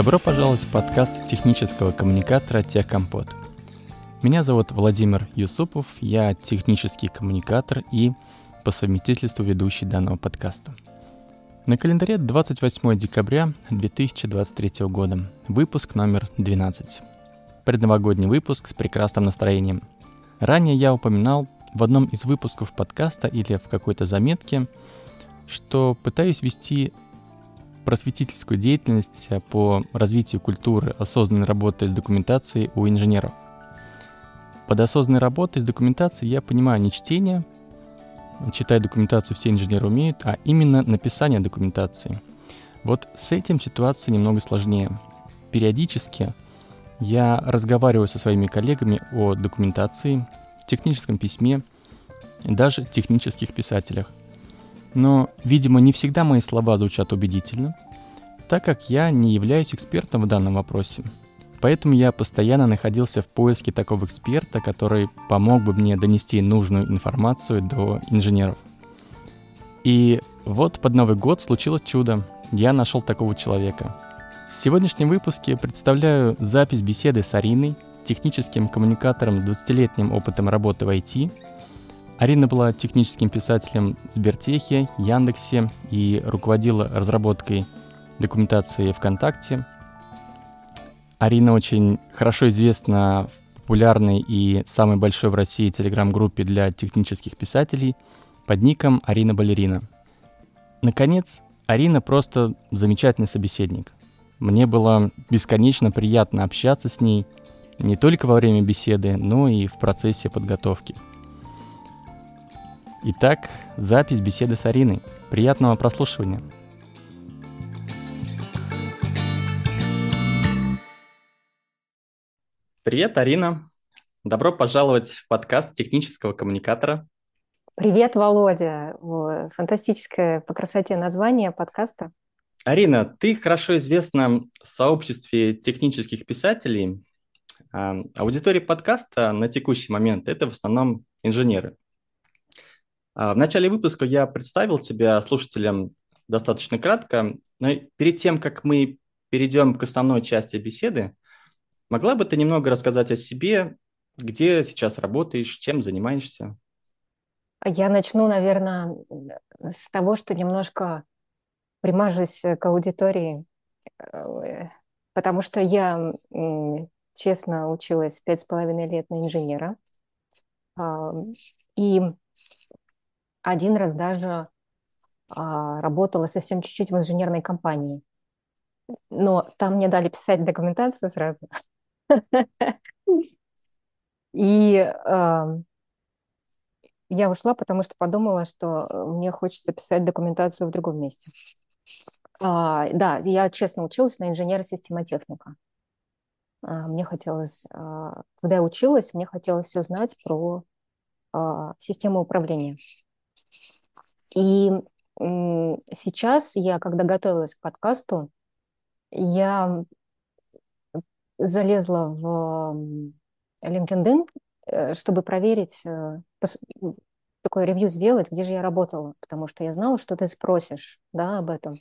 Добро пожаловать в подкаст технического коммуникатора «Техкомпот». Меня зовут Владимир Юсупов, я технический коммуникатор и по совместительству ведущий данного подкаста. На календаре 28 декабря 2023 года, выпуск номер 12. Предновогодний выпуск с прекрасным настроением. Ранее я упоминал в одном из выпусков подкаста или в какой-то заметке, что пытаюсь вести просветительскую деятельность по развитию культуры осознанной работы с документацией у инженеров. Под осознанной работой с документацией я понимаю не чтение, читать документацию все инженеры умеют, а именно написание документации. Вот с этим ситуация немного сложнее. Периодически я разговариваю со своими коллегами о документации, техническом письме, даже технических писателях. Но, видимо, не всегда мои слова звучат убедительно, так как я не являюсь экспертом в данном вопросе. Поэтому я постоянно находился в поиске такого эксперта, который помог бы мне донести нужную информацию до инженеров. И вот под Новый год случилось чудо. Я нашел такого человека. В сегодняшнем выпуске представляю запись беседы с Ариной, техническим коммуникатором с 20-летним опытом работы в IT. Арина была техническим писателем в Сбертехе, Яндексе и руководила разработкой документации ВКонтакте – Арина очень хорошо известна в популярной и самой большой в России телеграм-группе для технических писателей под ником Арина Балерина. Наконец, Арина просто замечательный собеседник. Мне было бесконечно приятно общаться с ней не только во время беседы, но и в процессе подготовки. Итак, запись беседы с Ариной. Приятного прослушивания. Привет, Арина. Добро пожаловать в подкаст технического коммуникатора. Привет, Володя. Фантастическое по красоте название подкаста. Арина, ты хорошо известна в сообществе технических писателей. А, аудитория подкаста на текущий момент – это в основном инженеры. А, в начале выпуска я представил тебя слушателям достаточно кратко, но перед тем, как мы перейдем к основной части беседы, Могла бы ты немного рассказать о себе, где сейчас работаешь, чем занимаешься? Я начну, наверное, с того, что немножко примажусь к аудитории, э, потому что я честно училась пять с половиной лет на инженера. А, и один раз даже а, работала совсем чуть-чуть в инженерной компании. Но там мне дали писать документацию сразу. И э, я ушла, потому что подумала, что э, мне хочется писать документацию в другом месте. А, да, я честно училась на инженера-системотехника. А, мне хотелось, а, когда я училась, мне хотелось все знать про систему управления. И сейчас я, когда готовилась к подкасту, я залезла в LinkedIn, э, чтобы проверить, э, такое ревью сделать, где же я работала, потому что я знала, что ты спросишь да, об этом.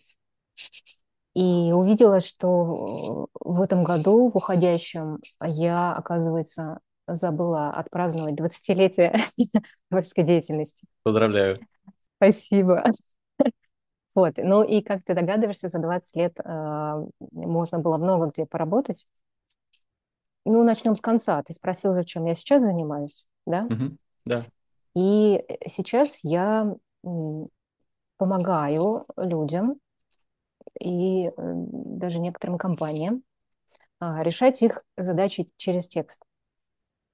И увидела, что в этом году, в уходящем, я, оказывается, забыла отпраздновать 20-летие творческой деятельности. Поздравляю. Спасибо. Вот. Ну и, как ты догадываешься, за 20 лет э, можно было много где поработать. Ну, начнем с конца. Ты спросил же, чем я сейчас занимаюсь, да? Угу, да. И сейчас я помогаю людям и даже некоторым компаниям а, решать их задачи через текст.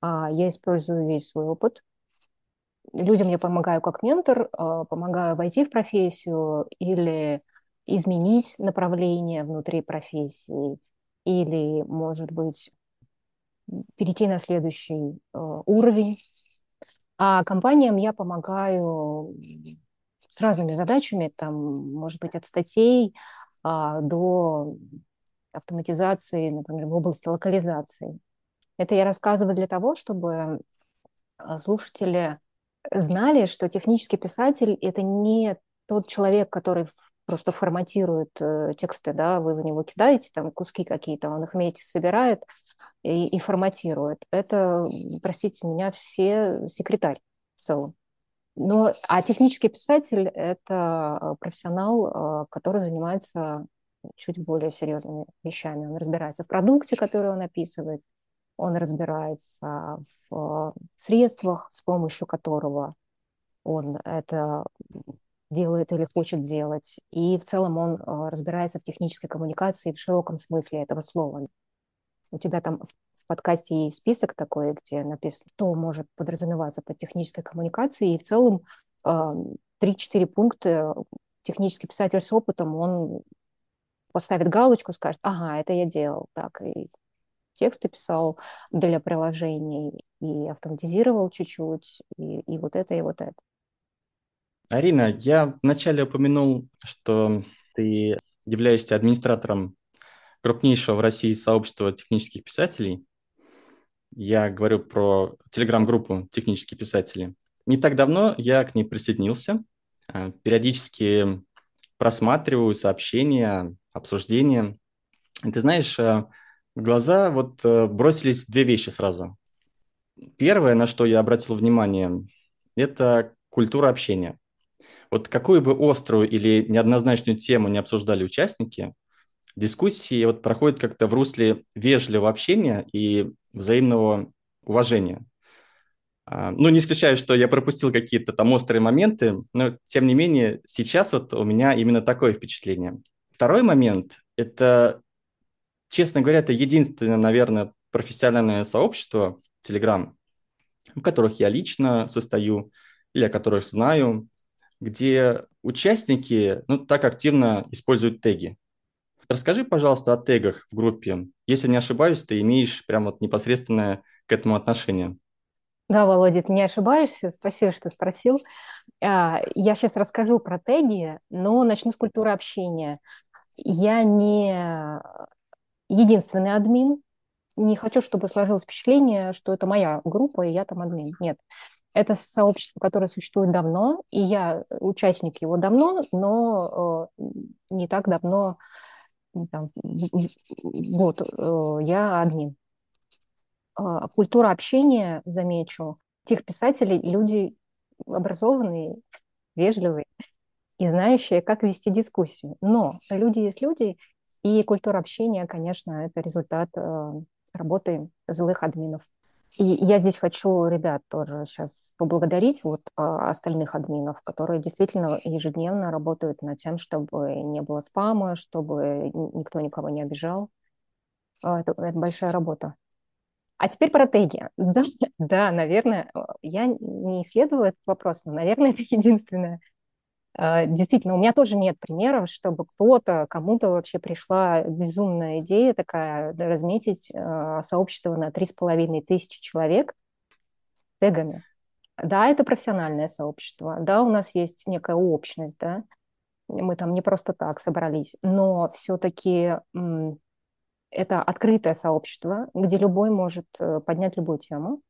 А, я использую весь свой опыт. Людям я помогаю как ментор, а, помогаю войти в профессию или изменить направление внутри профессии, или, может быть, перейти на следующий э, уровень. А компаниям я помогаю с разными задачами, там, может быть, от статей а, до автоматизации, например, в области локализации. Это я рассказываю для того, чтобы а, слушатели знали, что технический писатель — это не тот человек, который просто форматирует э, тексты, да, вы в него кидаете там куски какие-то, он их вместе собирает и, и форматирует. Это, простите меня, все секретарь в целом. Но, а технический писатель – это э, профессионал, э, который занимается чуть более серьезными вещами. Он разбирается в продукте, который он описывает, он разбирается в средствах, с помощью которого он это делает или хочет делать. И в целом он э, разбирается в технической коммуникации в широком смысле этого слова. У тебя там в подкасте есть список такой, где написано, что может подразумеваться под технической коммуникацией. И в целом 3-4 э, пункта технический писатель с опытом, он поставит галочку, скажет, ага, это я делал, так, и тексты писал для приложений, и автоматизировал чуть-чуть, и, и вот это, и вот это. Арина, я вначале упомянул, что ты являешься администратором крупнейшего в России сообщества технических писателей. Я говорю про телеграм-группу «Технические писатели». Не так давно я к ней присоединился. А, периодически просматриваю сообщения, обсуждения. Ты знаешь, а, в глаза вот э, бросились две вещи сразу. Первое, на что я обратил внимание, это культура общения. Вот какую бы острую или неоднозначную тему не обсуждали участники, дискуссии вот проходят как-то в русле вежливого общения и взаимного уважения. А, ну, не исключаю, что я пропустил какие-то там острые моменты, но тем не менее сейчас вот у меня именно такое впечатление. Второй момент – это, честно говоря, это единственное, наверное, профессиональное сообщество Telegram, в которых я лично состою или о которых знаю, где участники ну, так активно используют теги. Расскажи, пожалуйста, о тегах в группе. Если не ошибаюсь, ты имеешь прямо вот непосредственное к этому отношение. Да, Володя, ты не ошибаешься. Спасибо, что спросил. А, я сейчас расскажу про теги, но начну с культуры общения. Я не единственный админ. Не хочу, чтобы сложилось впечатление, что это моя группа, и я там админ. Нет. Это сообщество, которое существует давно, и я участник его давно, но э, не так давно, там, вот, э, я админ. Э, культура общения, замечу, тех писателей люди образованные, вежливые и знающие, как вести дискуссию. Но люди есть люди, и культура общения, конечно, это результат э, работы злых админов. И я здесь хочу ребят тоже сейчас поблагодарить, вот а, остальных админов, которые действительно ежедневно работают над тем, чтобы не было спама, чтобы никто никого не обижал. А, это, это большая работа. А теперь про теги. Да, да, наверное, я не исследовала этот вопрос, но, наверное, это единственное действительно, у меня тоже нет примеров, чтобы кто-то, кому-то вообще пришла безумная идея такая, разметить а, сообщество на три с половиной тысячи человек тегами. Да, это профессиональное сообщество, да, у нас есть некая общность, да, мы там не просто так собрались, но все-таки это открытое сообщество, где любой может э, поднять любую тему.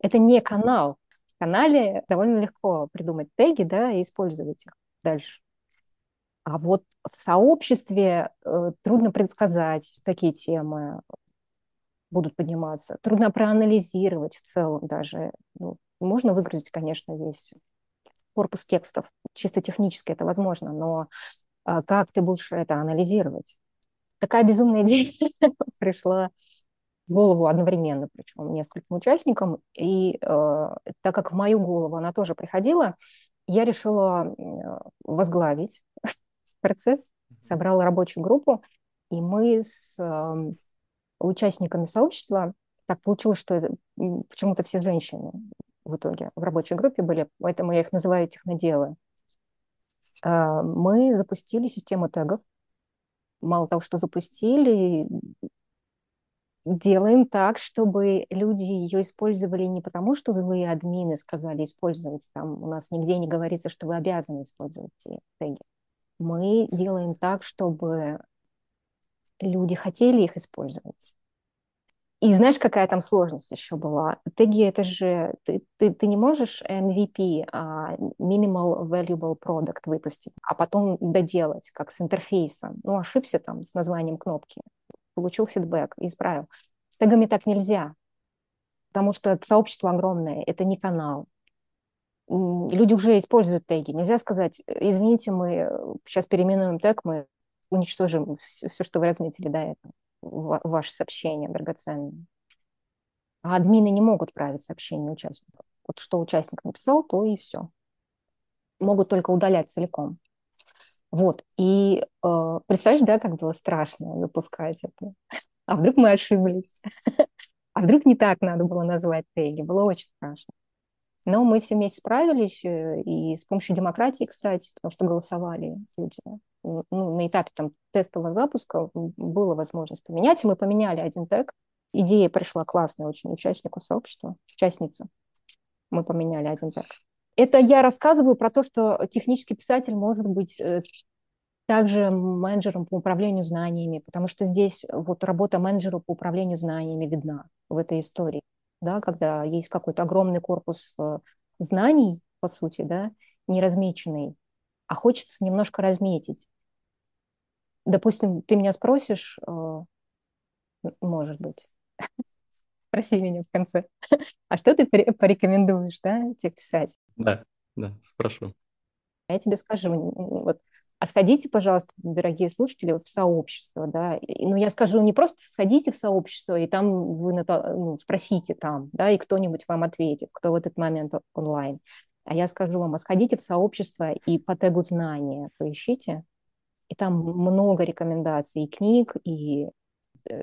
Это не канал, канале довольно легко придумать теги, да, и использовать их дальше. А вот в сообществе э, трудно предсказать, какие темы будут подниматься. Трудно проанализировать в целом даже. Ну, можно выгрузить, конечно, весь корпус текстов. Чисто технически это возможно, но э, как ты будешь это анализировать? Такая безумная идея пришла голову одновременно, причем нескольким участникам. И э, так как в мою голову она тоже приходила, я решила возглавить процесс, собрала рабочую группу, и мы с э, участниками сообщества, так получилось, что почему-то все женщины в итоге в рабочей группе были, поэтому я их называю техноделы. Э, мы запустили систему тегов. Мало того, что запустили, делаем так, чтобы люди ее использовали не потому, что злые админы сказали использовать, там у нас нигде не говорится, что вы обязаны использовать эти теги. Мы делаем так, чтобы люди хотели их использовать. И знаешь, какая там сложность еще была? Теги это же... Ты, ты, ты не можешь MVP, а Minimal Valuable Product выпустить, а потом доделать, как с интерфейсом. Ну, ошибся там с названием кнопки, получил фидбэк, исправил. С тегами так нельзя, потому что сообщество огромное, это не канал. Люди уже используют теги. Нельзя сказать, извините, мы сейчас переименуем тег, мы уничтожим все, все что вы разметили до этого ваше сообщение драгоценное. А админы не могут править сообщение участников. Вот что участник написал, то и все. Могут только удалять целиком. Вот. И э, представляешь, да, как было страшно запускать это. А вдруг мы ошиблись? А вдруг не так надо было назвать теги? Было очень страшно. Но мы все вместе справились, э, и с помощью демократии, кстати, потому что голосовали люди. Ну, на этапе там, тестового запуска была возможность поменять, и мы поменяли один тег. Идея пришла классная очень участнику сообщества, участница. Мы поменяли один тег. Это я рассказываю про то, что технический писатель может быть э, также менеджером по управлению знаниями, потому что здесь вот работа менеджера по управлению знаниями видна в этой истории да, когда есть какой-то огромный корпус э, знаний, по сути, да, не размеченный, а хочется немножко разметить. Допустим, ты меня спросишь, э, может быть, спроси меня в конце, а что ты порекомендуешь, да, тебе писать? Да, да, спрошу. Я тебе скажу, вот а сходите, пожалуйста, дорогие слушатели, в сообщество, да, и, ну, я скажу не просто сходите в сообщество, и там вы ну, спросите там, да, и кто-нибудь вам ответит, кто в этот момент онлайн, а я скажу вам, а сходите в сообщество и по тегу знания поищите, и там много рекомендаций, и книг, и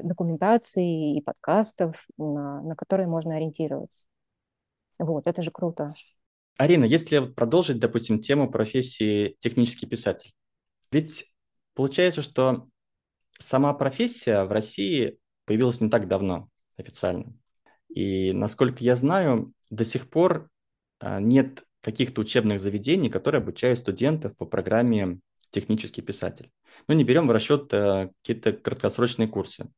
документации, и подкастов, на, на которые можно ориентироваться. Вот, это же круто. Арина, если продолжить, допустим, тему профессии технический писатель, ведь получается, что сама профессия в России появилась не так давно официально. И, насколько я знаю, до сих пор а, нет каких-то учебных заведений, которые обучают студентов по программе технический писатель. Ну, не берем в расчет а, какие-то краткосрочные курсы.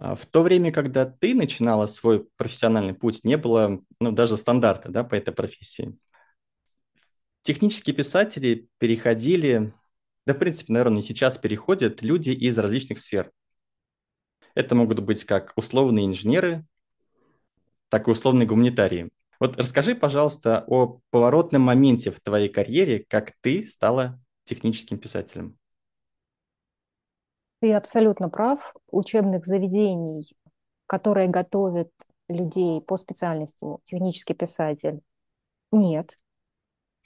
А, в то время, когда ты начинала свой профессиональный путь, не было ну, даже стандарта да, по этой профессии технические писатели переходили, да, в принципе, наверное, и сейчас переходят люди из различных сфер. Это могут быть как условные инженеры, так и условные гуманитарии. Вот расскажи, пожалуйста, о поворотном моменте в твоей карьере, как ты стала техническим писателем. Ты абсолютно прав. Учебных заведений, которые готовят людей по специальности технический писатель, нет.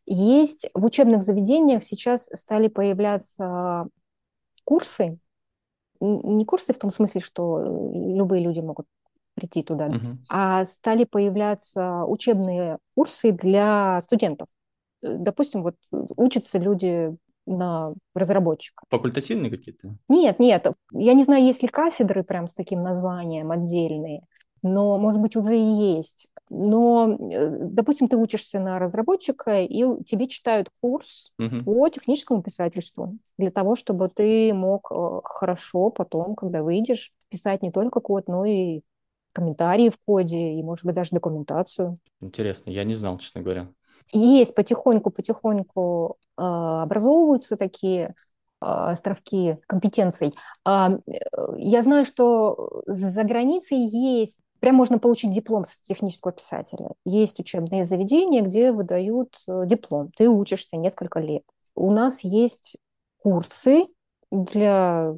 Есть в учебных заведениях сейчас стали появляться курсы, не курсы в том смысле, что любые люди могут прийти туда, uh-huh. а стали появляться учебные курсы для студентов. Допустим, вот учатся люди на разработчика. Факультативные какие-то? Нет, нет. Я не знаю, есть ли кафедры прям с таким названием отдельные, но, может быть, уже и есть. Но, э, допустим, ты учишься на разработчика, и тебе читают курс угу. по техническому писательству для того, чтобы ты мог э, хорошо потом, когда выйдешь, писать не только код, но и комментарии в коде, и, может быть, даже документацию. Интересно, я не знал, честно говоря. Есть потихоньку-потихоньку образовываются такие островки компетенций. А, я знаю, что за границей есть Прям можно получить диплом с технического писателя. Есть учебные заведения, где выдают э, диплом. Ты учишься несколько лет. У нас есть курсы для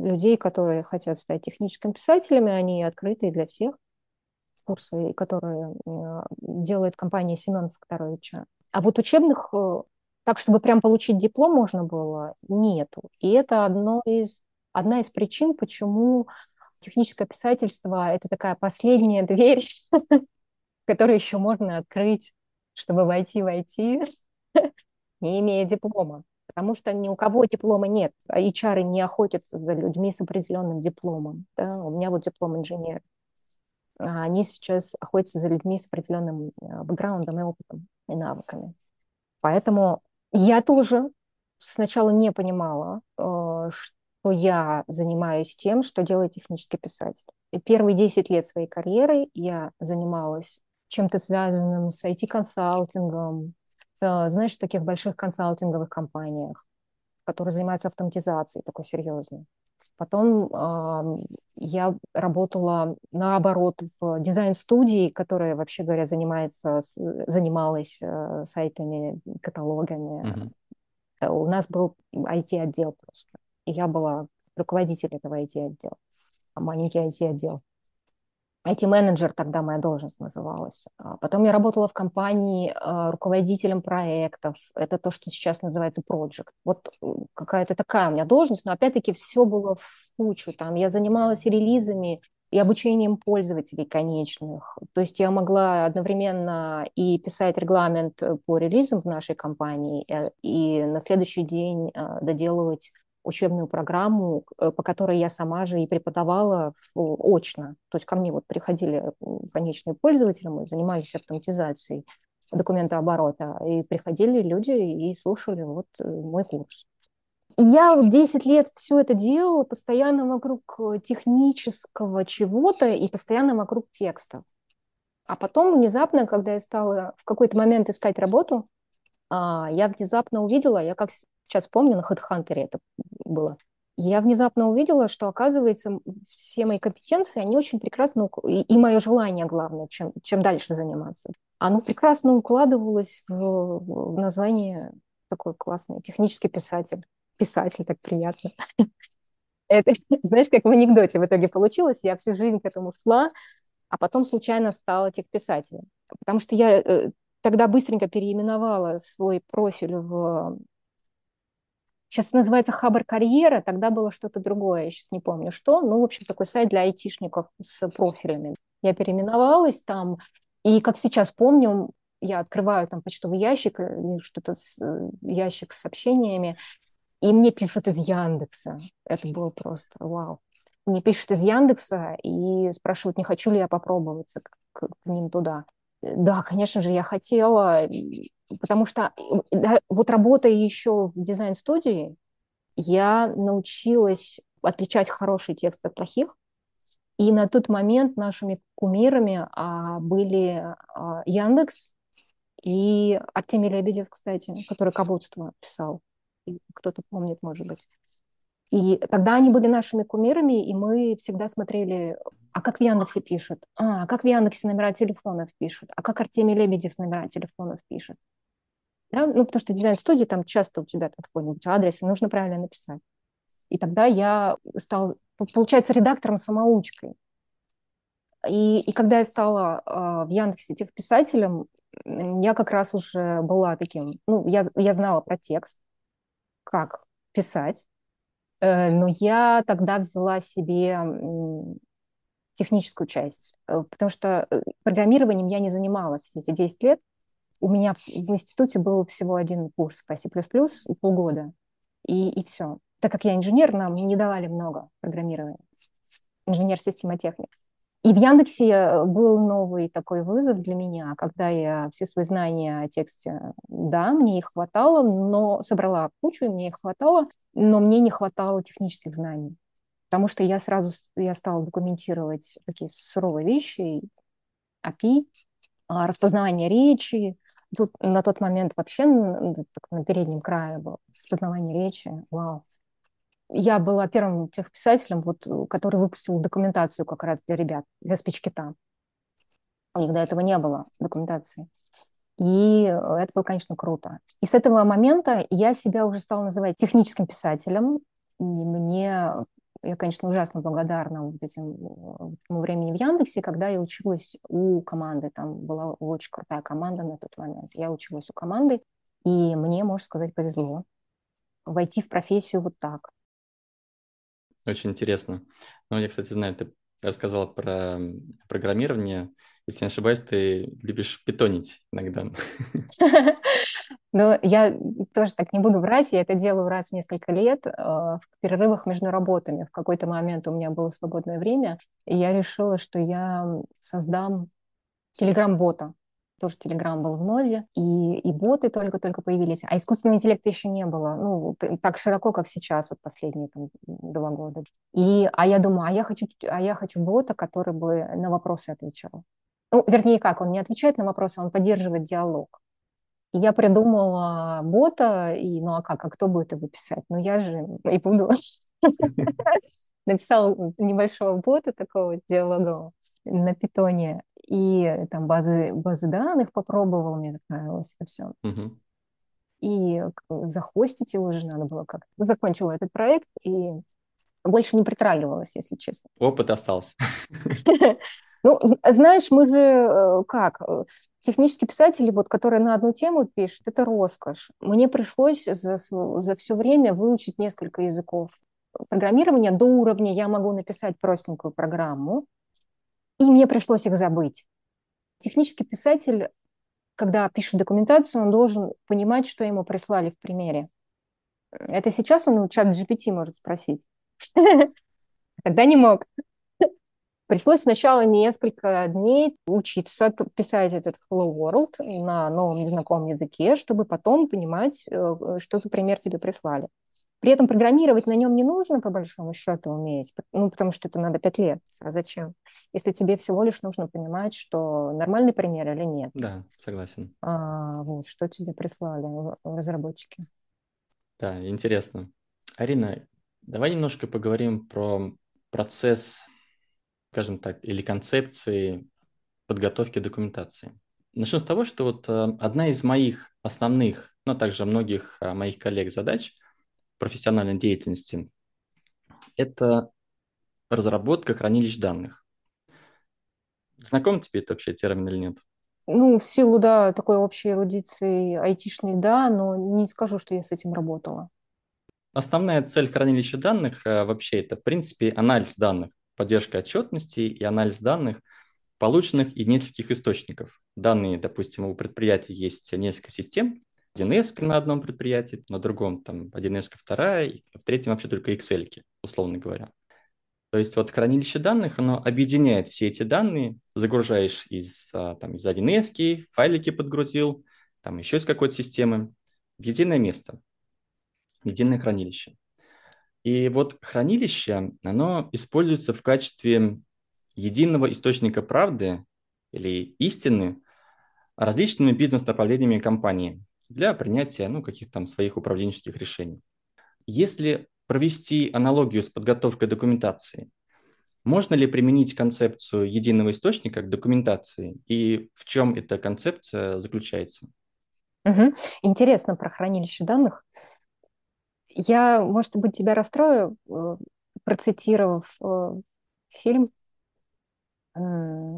людей, которые хотят стать техническими писателями. Они открытые для всех. Курсы, которые э, делает компания Семена Факторовича. А вот учебных, э, так, чтобы прям получить диплом можно было, нету. И это одно из, одна из причин, почему техническое писательство — это такая последняя дверь, которую еще можно открыть, чтобы войти в IT, не имея диплома. Потому что ни у кого диплома нет, а HR не охотятся за людьми с определенным дипломом. Да? У меня вот диплом инженер. А они сейчас охотятся за людьми с определенным э, бэкграундом и опытом и навыками. Поэтому я тоже сначала не понимала, э, что я занимаюсь тем, что делает технический писатель. И первые 10 лет своей карьеры я занималась чем-то связанным с IT-консалтингом, э, знаешь, в таких больших консалтинговых компаниях, которые занимаются автоматизацией такой серьезной. Потом э, я работала наоборот в дизайн-студии, которая, вообще говоря, занимается, занималась э, сайтами, каталогами. Mm-hmm. У нас был IT-отдел просто. И я была руководителем этого IT-отдела, маленький IT-отдел. IT-менеджер тогда моя должность называлась. А потом я работала в компании а, руководителем проектов. Это то, что сейчас называется project. Вот какая-то такая у меня должность, но опять-таки все было в кучу. Там я занималась релизами, и обучением пользователей конечных. То есть я могла одновременно и писать регламент по релизам в нашей компании, э, и на следующий день доделывать учебную программу, э, по которой я сама же и преподавала очно. То есть ко мне вот приходили конечные пользователи, мы занимались автоматизацией документа оборота, и приходили люди и слушали вот э, мой курс. Я 10 лет все это делала постоянно вокруг э, технического чего-то и постоянно вокруг текстов. А потом внезапно, когда я стала в какой-то момент искать работу, а, я внезапно увидела, я как сейчас помню, на HeadHunter это было, я внезапно увидела, что, оказывается, все мои компетенции, они очень прекрасно, и, и мое желание, главное, чем, чем дальше заниматься, оно прекрасно укладывалось в, в название такой классный технический писатель. Писатель, так приятно. Это, знаешь, как в анекдоте в итоге получилось. Я всю жизнь к этому шла, а потом случайно стала техписателем. Потому что я э, тогда быстренько переименовала свой профиль в Сейчас называется Хабар Карьера, тогда было что-то другое, я сейчас не помню что. Ну, в общем, такой сайт для айтишников с профилями. Я переименовалась там, и как сейчас помню, я открываю там почтовый ящик, что-то с, э, ящик с сообщениями, и мне пишут из Яндекса. Это было просто вау. Мне пишут из Яндекса и спрашивают, не хочу ли я попробоваться к, к, к ним туда. Да, конечно же, я хотела, потому что да, вот работая еще в дизайн-студии, я научилась отличать хороший текст от плохих. И на тот момент нашими кумирами а, были а, Яндекс и Артемий Лебедев, кстати, который кабутство писал. Кто-то помнит, может быть. И тогда они были нашими кумирами, и мы всегда смотрели, а как в Яндексе пишут, а как в Яндексе номера телефонов пишут, а как Артемий Лебедев номера телефонов пишет. Да? Ну, потому что дизайн-студии там часто у тебя там какой-нибудь адрес, и нужно правильно написать. И тогда я стал, получается, редактором-самоучкой. И, и когда я стала э, в Яндексе техписателем, я как раз уже была таким, ну, я, я знала про текст, как писать, но я тогда взяла себе техническую часть, э, потому что э, программированием я не занималась все эти 10 лет, у меня в институте был всего один курс по C++, полгода, и, и все. Так как я инженер, нам не давали много программирования. Инженер-системотехник. И в Яндексе э, был новый такой вызов для меня, когда я все свои знания о тексте, да, мне их хватало, но собрала кучу, мне их хватало, но мне не хватало технических знаний. Потому что я сразу я стала документировать такие суровые вещи, API, а, распознавание речи. Тут на тот момент вообще на переднем крае было распознавание речи. Вау. Я была первым техписателем, вот, который выпустил документацию как раз для ребят, для спичкита. У них до этого не было документации. И это было, конечно, круто. И с этого момента я себя уже стала называть техническим писателем. И мне я, конечно, ужасно благодарна вот этим, этому времени в Яндексе, когда я училась у команды. Там была очень крутая команда на тот момент. Я училась у команды, и мне, можно сказать, повезло войти в профессию вот так. Очень интересно. Ну, я, кстати, знаю, ты рассказала про программирование. Если не ошибаюсь, ты любишь питонить иногда. Но я тоже так не буду врать, я это делаю раз в несколько лет а, в перерывах между работами. В какой-то момент у меня было свободное время, и я решила, что я создам телеграм-бота. Тоже Telegram был в ноде, и, и боты только-только появились, а искусственного интеллекта еще не было, ну, так широко, как сейчас, вот последние там, два года. И, а я думаю, а я хочу, а я хочу бота, который бы на вопросы отвечал. Ну, вернее, как, он не отвечает на вопросы, он поддерживает диалог. И я придумала бота, и ну а как, а кто будет его писать? Ну я же и буду. Написал небольшого бота такого диалогового на питоне, и там базы, базы данных попробовал, мне так нравилось это все. И захостить его же надо было как-то. Закончила этот проект и больше не притрагивалась, если честно. Опыт остался. Ну, знаешь, мы же э, как, э, технические писатели, вот, которые на одну тему пишут, это роскошь. Мне пришлось за, за все время выучить несколько языков программирования до уровня я могу написать простенькую программу, и мне пришлось их забыть. Технический писатель, когда пишет документацию, он должен понимать, что ему прислали в примере. Это сейчас он у чат GPT может спросить. Тогда не мог. Пришлось сначала несколько дней учиться писать этот Hello World на новом незнакомом языке, чтобы потом понимать, э, что за пример тебе прислали. При этом программировать на нем не нужно, по большому счету, уметь, ну, потому что это надо пять лет. А зачем? Если тебе всего лишь нужно понимать, что нормальный пример или нет. Да, согласен. А, вот, что тебе прислали разработчики. Да, интересно. Арина, давай немножко поговорим про процесс скажем так, или концепции подготовки документации. Начну с того, что вот э, одна из моих основных, но также многих э, моих коллег задач профессиональной деятельности – это разработка хранилищ данных. Знаком тебе это вообще термин или нет? Ну, в силу, да, такой общей эрудиции айтишной, да, но не скажу, что я с этим работала. Основная цель хранилища данных э, вообще это, в принципе, анализ данных поддержка отчетности и анализ данных, полученных из нескольких источников. Данные, допустим, у предприятия есть несколько систем, 1С на одном предприятии, на другом там 1С вторая, в третьем вообще только Excel, условно говоря. То есть вот хранилище данных, оно объединяет все эти данные, загружаешь из, а, там, из 1С, файлики подгрузил, там еще из какой-то системы, в единое место, в единое хранилище. И вот хранилище, оно используется в качестве единого источника правды или истины различными бизнес-направлениями компании для принятия ну, каких-то там своих управленческих решений. Если провести аналогию с подготовкой документации, можно ли применить концепцию единого источника к документации и в чем эта концепция заключается? Угу. Интересно про хранилище данных. Я, может быть, тебя расстрою, э, процитировав э, фильм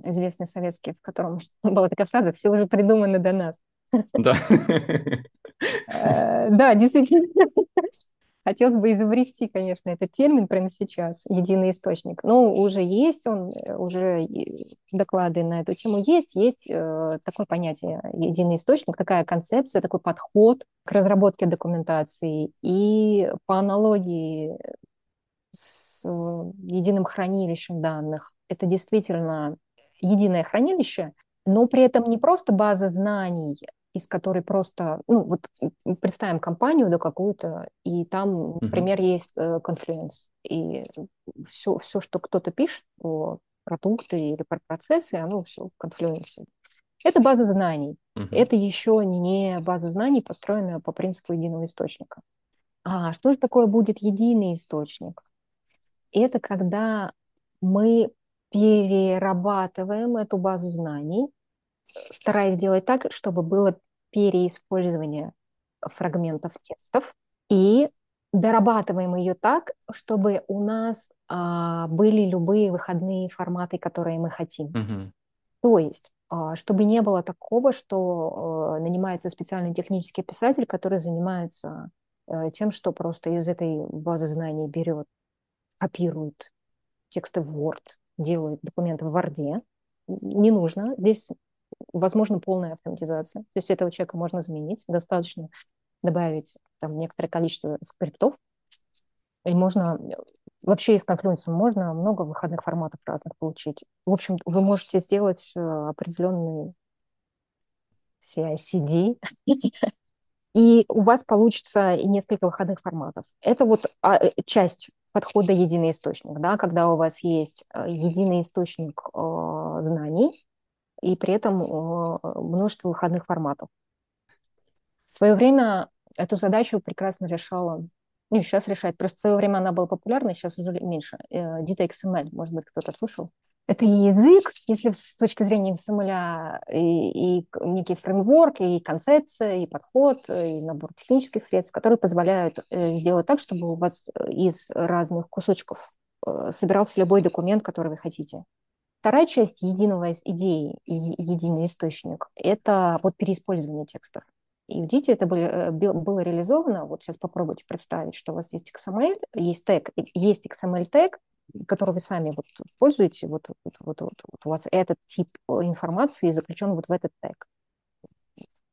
известный советский, в котором была такая фраза «все уже придумано до нас». Да. Э, да, действительно. Хотелось бы изобрести, конечно, этот термин прямо сейчас, единый источник. Но уже есть он, э, уже доклады на эту тему есть. Есть э, такое понятие единый источник, такая концепция, такой подход к разработке документации. И по аналогии с единым хранилищем данных, это действительно единое хранилище, но при этом не просто база знаний, из которой просто, ну, вот представим компанию, да, какую-то, и там, например, uh-huh. есть э, Confluence, и все, все, что кто-то пишет про продукты или про процессы, оно все в Confluence. Это база знаний. Uh-huh. Это еще не база знаний, построенная по принципу единого источника. А что же такое будет единый источник? Это когда мы перерабатываем эту базу знаний, стараясь сделать так, чтобы было переиспользование фрагментов текстов и дорабатываем ее так, чтобы у нас а, были любые выходные форматы, которые мы хотим. Uh-huh. То есть, а, чтобы не было такого, что а, нанимается специальный технический писатель, который занимается а, тем, что просто из этой базы знаний берет, копирует тексты в Word, делает документы в Word. Не нужно. Здесь возможно полная автоматизация. То есть этого человека можно заменить, достаточно добавить там некоторое количество скриптов, и можно вообще из Confluence можно много выходных форматов разных получить. В общем, вы можете сделать э, определенный CI-CD, и у вас получится несколько выходных форматов. Это вот а, э, часть подхода единый источник, да, когда у вас есть э, единый источник знаний и при этом э, множество выходных форматов. В свое время эту задачу прекрасно решала, ну, сейчас решает, просто в свое время она была популярна, сейчас уже меньше. Э, Dita XML, может быть, кто-то слышал. Это язык, если с точки зрения XML, и, и некий фреймворк, и концепция, и подход, и набор технических средств, которые позволяют э, сделать так, чтобы у вас из разных кусочков э, собирался любой документ, который вы хотите. Вторая часть единого идеи и единый источник – это вот переиспользование текстов. И в DIT это было, было реализовано, вот сейчас попробуйте представить, что у вас есть XML, есть тег, есть XML тег, который вы сами вот пользуете, вот, вот, вот, вот, вот у вас этот тип э, информации заключен вот в этот тег,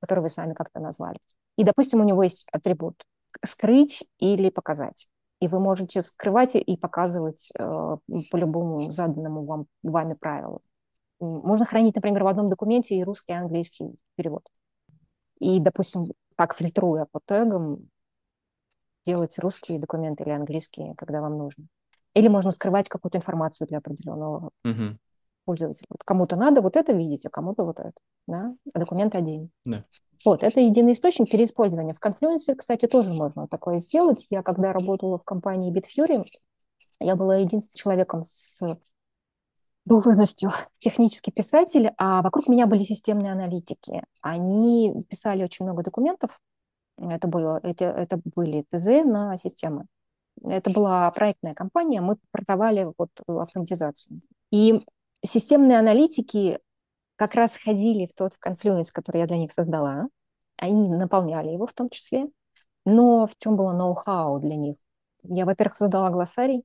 который вы сами как-то назвали. И, допустим, у него есть атрибут скрыть или показать. И вы можете скрывать и показывать э, по любому заданному вам, вами правилу. Можно хранить, например, в одном документе и русский, и английский перевод. И, допустим, так фильтруя по тегам, делать русские документы или английские, когда вам нужно. Или можно скрывать какую-то информацию для определенного угу. пользователя. Вот кому-то надо вот это видеть, а кому-то вот это. Да? А документ один. Да. Вот, это единый источник переиспользования. В Confluence, кстати, тоже можно такое сделать. Я когда работала в компании Bitfury, я была единственным человеком с должностью технический писатель, а вокруг меня были системные аналитики. Они писали очень много документов. Это, было, это, это были ТЗ на системы. Это была проектная компания, мы продавали вот автоматизацию. И системные аналитики как раз ходили в тот конфлюенс, который я для них создала. Они наполняли его в том числе. Но в чем было ноу-хау для них? Я, во-первых, создала глоссарий.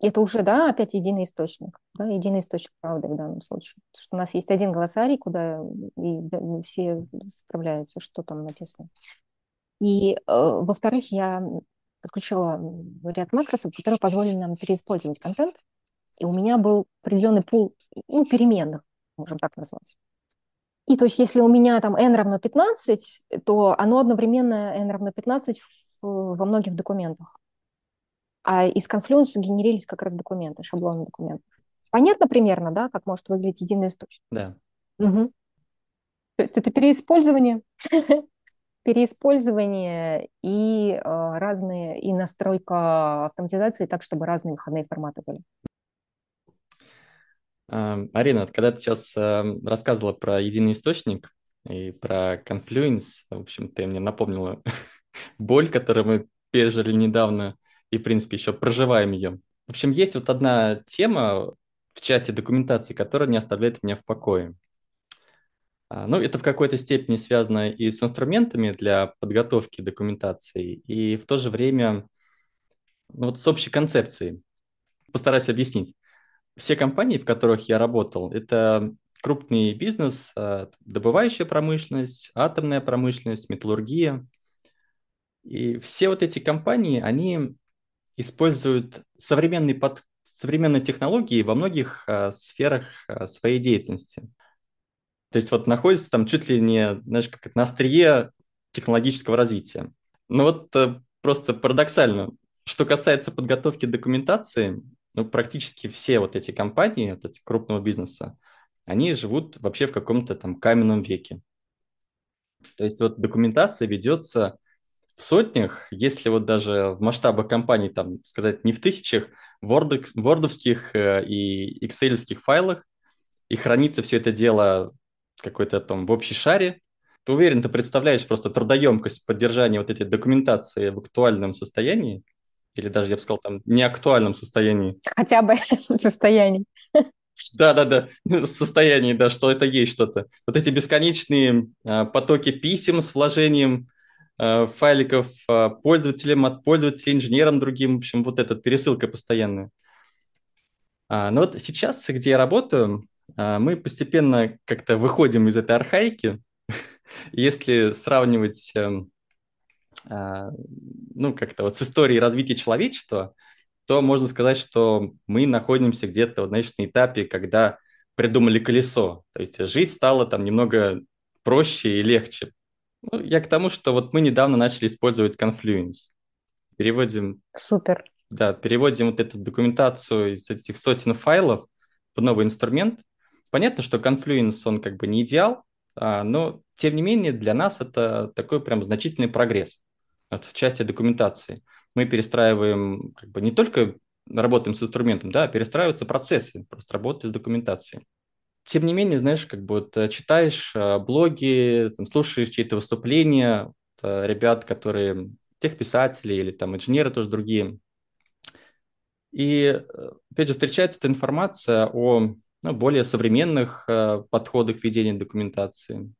Это уже, да, опять единый источник. Да, единый источник правды в данном случае. Потому что у нас есть один глоссарий, куда и, все справляются, что там написано. И, э, во-вторых, я подключила ряд макросов, которые позволили нам переиспользовать контент. И у меня был определенный пул ну, переменных, можем так назвать. И то есть если у меня там n равно 15, то оно одновременно n равно 15 в, во многих документах. А из Confluence генерились как раз документы, шаблоны документов. Понятно примерно, да, как может выглядеть единый источник? Да. Угу. То есть это переиспользование переиспользование и э, разные и настройка автоматизации так, чтобы разные выходные форматы были. Арина, когда ты сейчас эм, рассказывала про единый источник и про Confluence, в общем, ты мне напомнила боль, которую мы пережили недавно и, в принципе, еще проживаем ее. В общем, есть вот одна тема в части документации, которая не оставляет меня в покое. А, ну, это в какой-то степени связано и с инструментами для подготовки документации, и в то же время ну, вот с общей концепцией. Постараюсь объяснить. Все компании, в которых я работал, это крупный бизнес, а, добывающая промышленность, атомная промышленность, металлургия. И все вот эти компании, они используют современные, под, современные технологии во многих а, сферах своей деятельности. То есть вот находится там чуть ли не, знаешь, как на острие технологического развития. Но вот э, просто парадоксально, что касается подготовки документации, ну, практически все вот эти компании, вот эти крупного бизнеса, они живут вообще в каком-то там каменном веке. То есть вот документация ведется в сотнях, если вот даже в масштабах компаний, там сказать, не в тысячах, в вордовских э, и экселевских файлах, и хранится все это дело какой-то там в общей шаре, ты уверен, ты представляешь просто трудоемкость поддержания вот этой документации в актуальном состоянии, или даже, я бы сказал, там, неактуальном состоянии. Хотя бы в состоянии. Да, да, да, в состоянии, да, что это есть что-то. Вот эти бесконечные а, потоки писем с вложением а, файликов а, пользователям, от пользователей, инженерам другим, в общем, вот эта пересылка постоянная. А, но вот сейчас, где я работаю, а, мы постепенно как-то выходим из этой архаики. Если сравнивать, эм, ну, как-то вот с историей развития человечества, то можно сказать, что мы находимся где-то, вот, знаешь, на этапе, когда придумали колесо. То есть жить стало там немного проще и легче. Ну, я к тому, что вот мы недавно начали использовать Confluence. Переводим... Супер. Да, переводим вот эту документацию из этих сотен файлов в новый инструмент. Понятно, что Confluence, он как бы не идеал, а, но тем не менее для нас это такой прям значительный прогресс вот, в части документации. Мы перестраиваем как бы не только работаем с инструментом, да, а перестраиваются процессы, просто работы с документацией. Тем не менее, знаешь, как бы вот э, читаешь э, блоги, там, слушаешь чьи-то выступления, э, ребят, которые техписатели или там инженеры тоже другие. И, опять же, встречается эта информация о ну, более современных э, подходах ведения документации.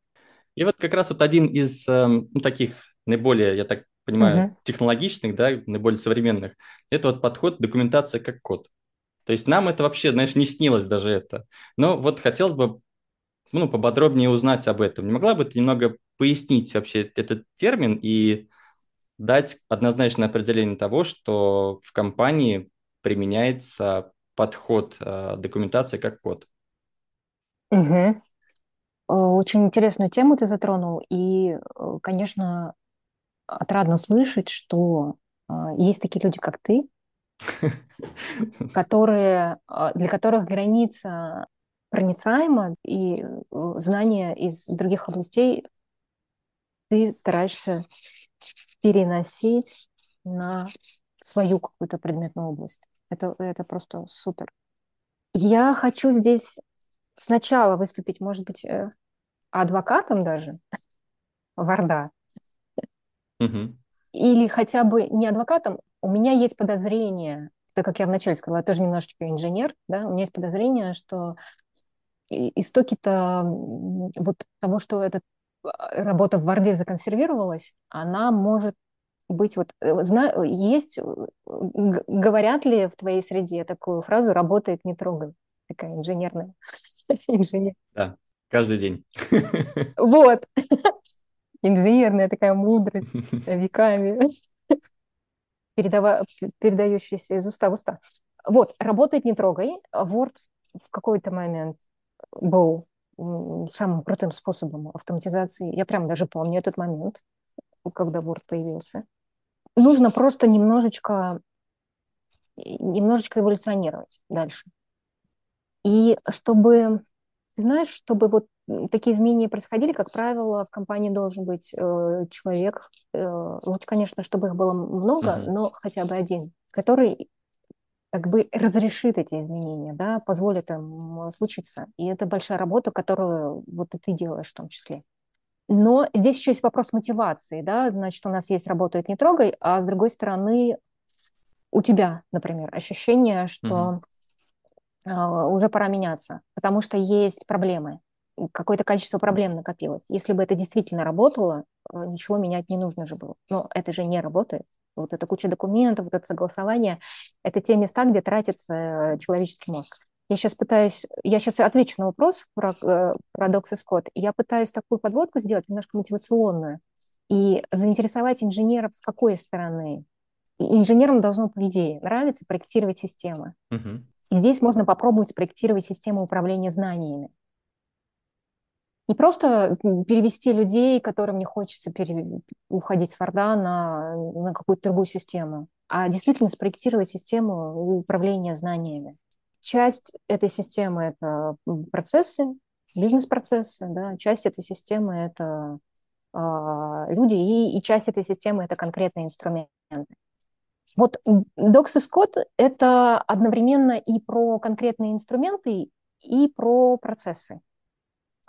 И вот как раз вот один из э, ну, таких наиболее, я так понимаю, uh-huh. технологичных, да, наиболее современных, это вот подход документация как код. То есть нам это вообще, знаешь, не снилось даже это. Но вот хотелось бы ну, поподробнее узнать об этом. Не могла бы ты немного пояснить вообще этот термин и дать однозначное определение того, что в компании применяется подход э, документации как код. Угу. Очень интересную тему ты затронул, и, э, конечно, отрадно слышать, что э, есть такие люди, как ты, которые, для которых граница проницаема, и знания из других областей ты стараешься переносить на свою какую-то предметную область. Это, это просто супер. Я хочу здесь сначала выступить, может быть, э, адвокатом даже Варда. Угу. Или хотя бы не адвокатом. У меня есть подозрение, так как я вначале сказала, я тоже немножечко инженер, да, у меня есть подозрение, что истоки-то вот того, что эта а, работа в Варде законсервировалась, она может быть вот, э, знаю, есть, э, говорят ли в твоей среде такую фразу «работает, не трогай», такая инженерная. Инженер. Да, каждый день. Вот. Инженерная такая мудрость веками, передающаяся из уста в уста. Вот, работает не трогай. Word в какой-то момент был самым крутым способом автоматизации. Я прям даже помню этот момент, когда Word появился нужно просто немножечко, немножечко эволюционировать дальше. И чтобы, знаешь, чтобы вот такие изменения происходили, как правило, в компании должен быть э, человек, э, лучше, конечно, чтобы их было много, uh-huh. но хотя бы один, который как бы разрешит эти изменения, да, позволит им случиться. И это большая работа, которую вот и ты делаешь в том числе. Но здесь еще есть вопрос мотивации, да, значит, у нас есть «работает, не трогай», а с другой стороны у тебя, например, ощущение, что mm-hmm. уже пора меняться, потому что есть проблемы, какое-то количество проблем накопилось. Если бы это действительно работало, э, ничего менять не нужно же было. Но это же не работает. Вот эта куча документов, вот это согласование, это те места, где тратится э, человеческий мозг. Я сейчас пытаюсь, я сейчас отвечу на вопрос про, э, про Docs и Scott. Я пытаюсь такую подводку сделать, немножко мотивационную, и заинтересовать инженеров с какой стороны. инженерам должно, по идее, нравиться проектировать системы. Uh-huh. И здесь можно попробовать проектировать систему управления знаниями. Не просто перевести людей, которым не хочется пере... уходить с Форда на, на какую-то другую систему, а действительно спроектировать систему управления знаниями. Часть этой системы – это процессы, бизнес-процессы, да, часть этой системы – это э, люди, и, и часть этой системы – это конкретные инструменты. Вот Docs и Scott – это одновременно и про конкретные инструменты, и про процессы.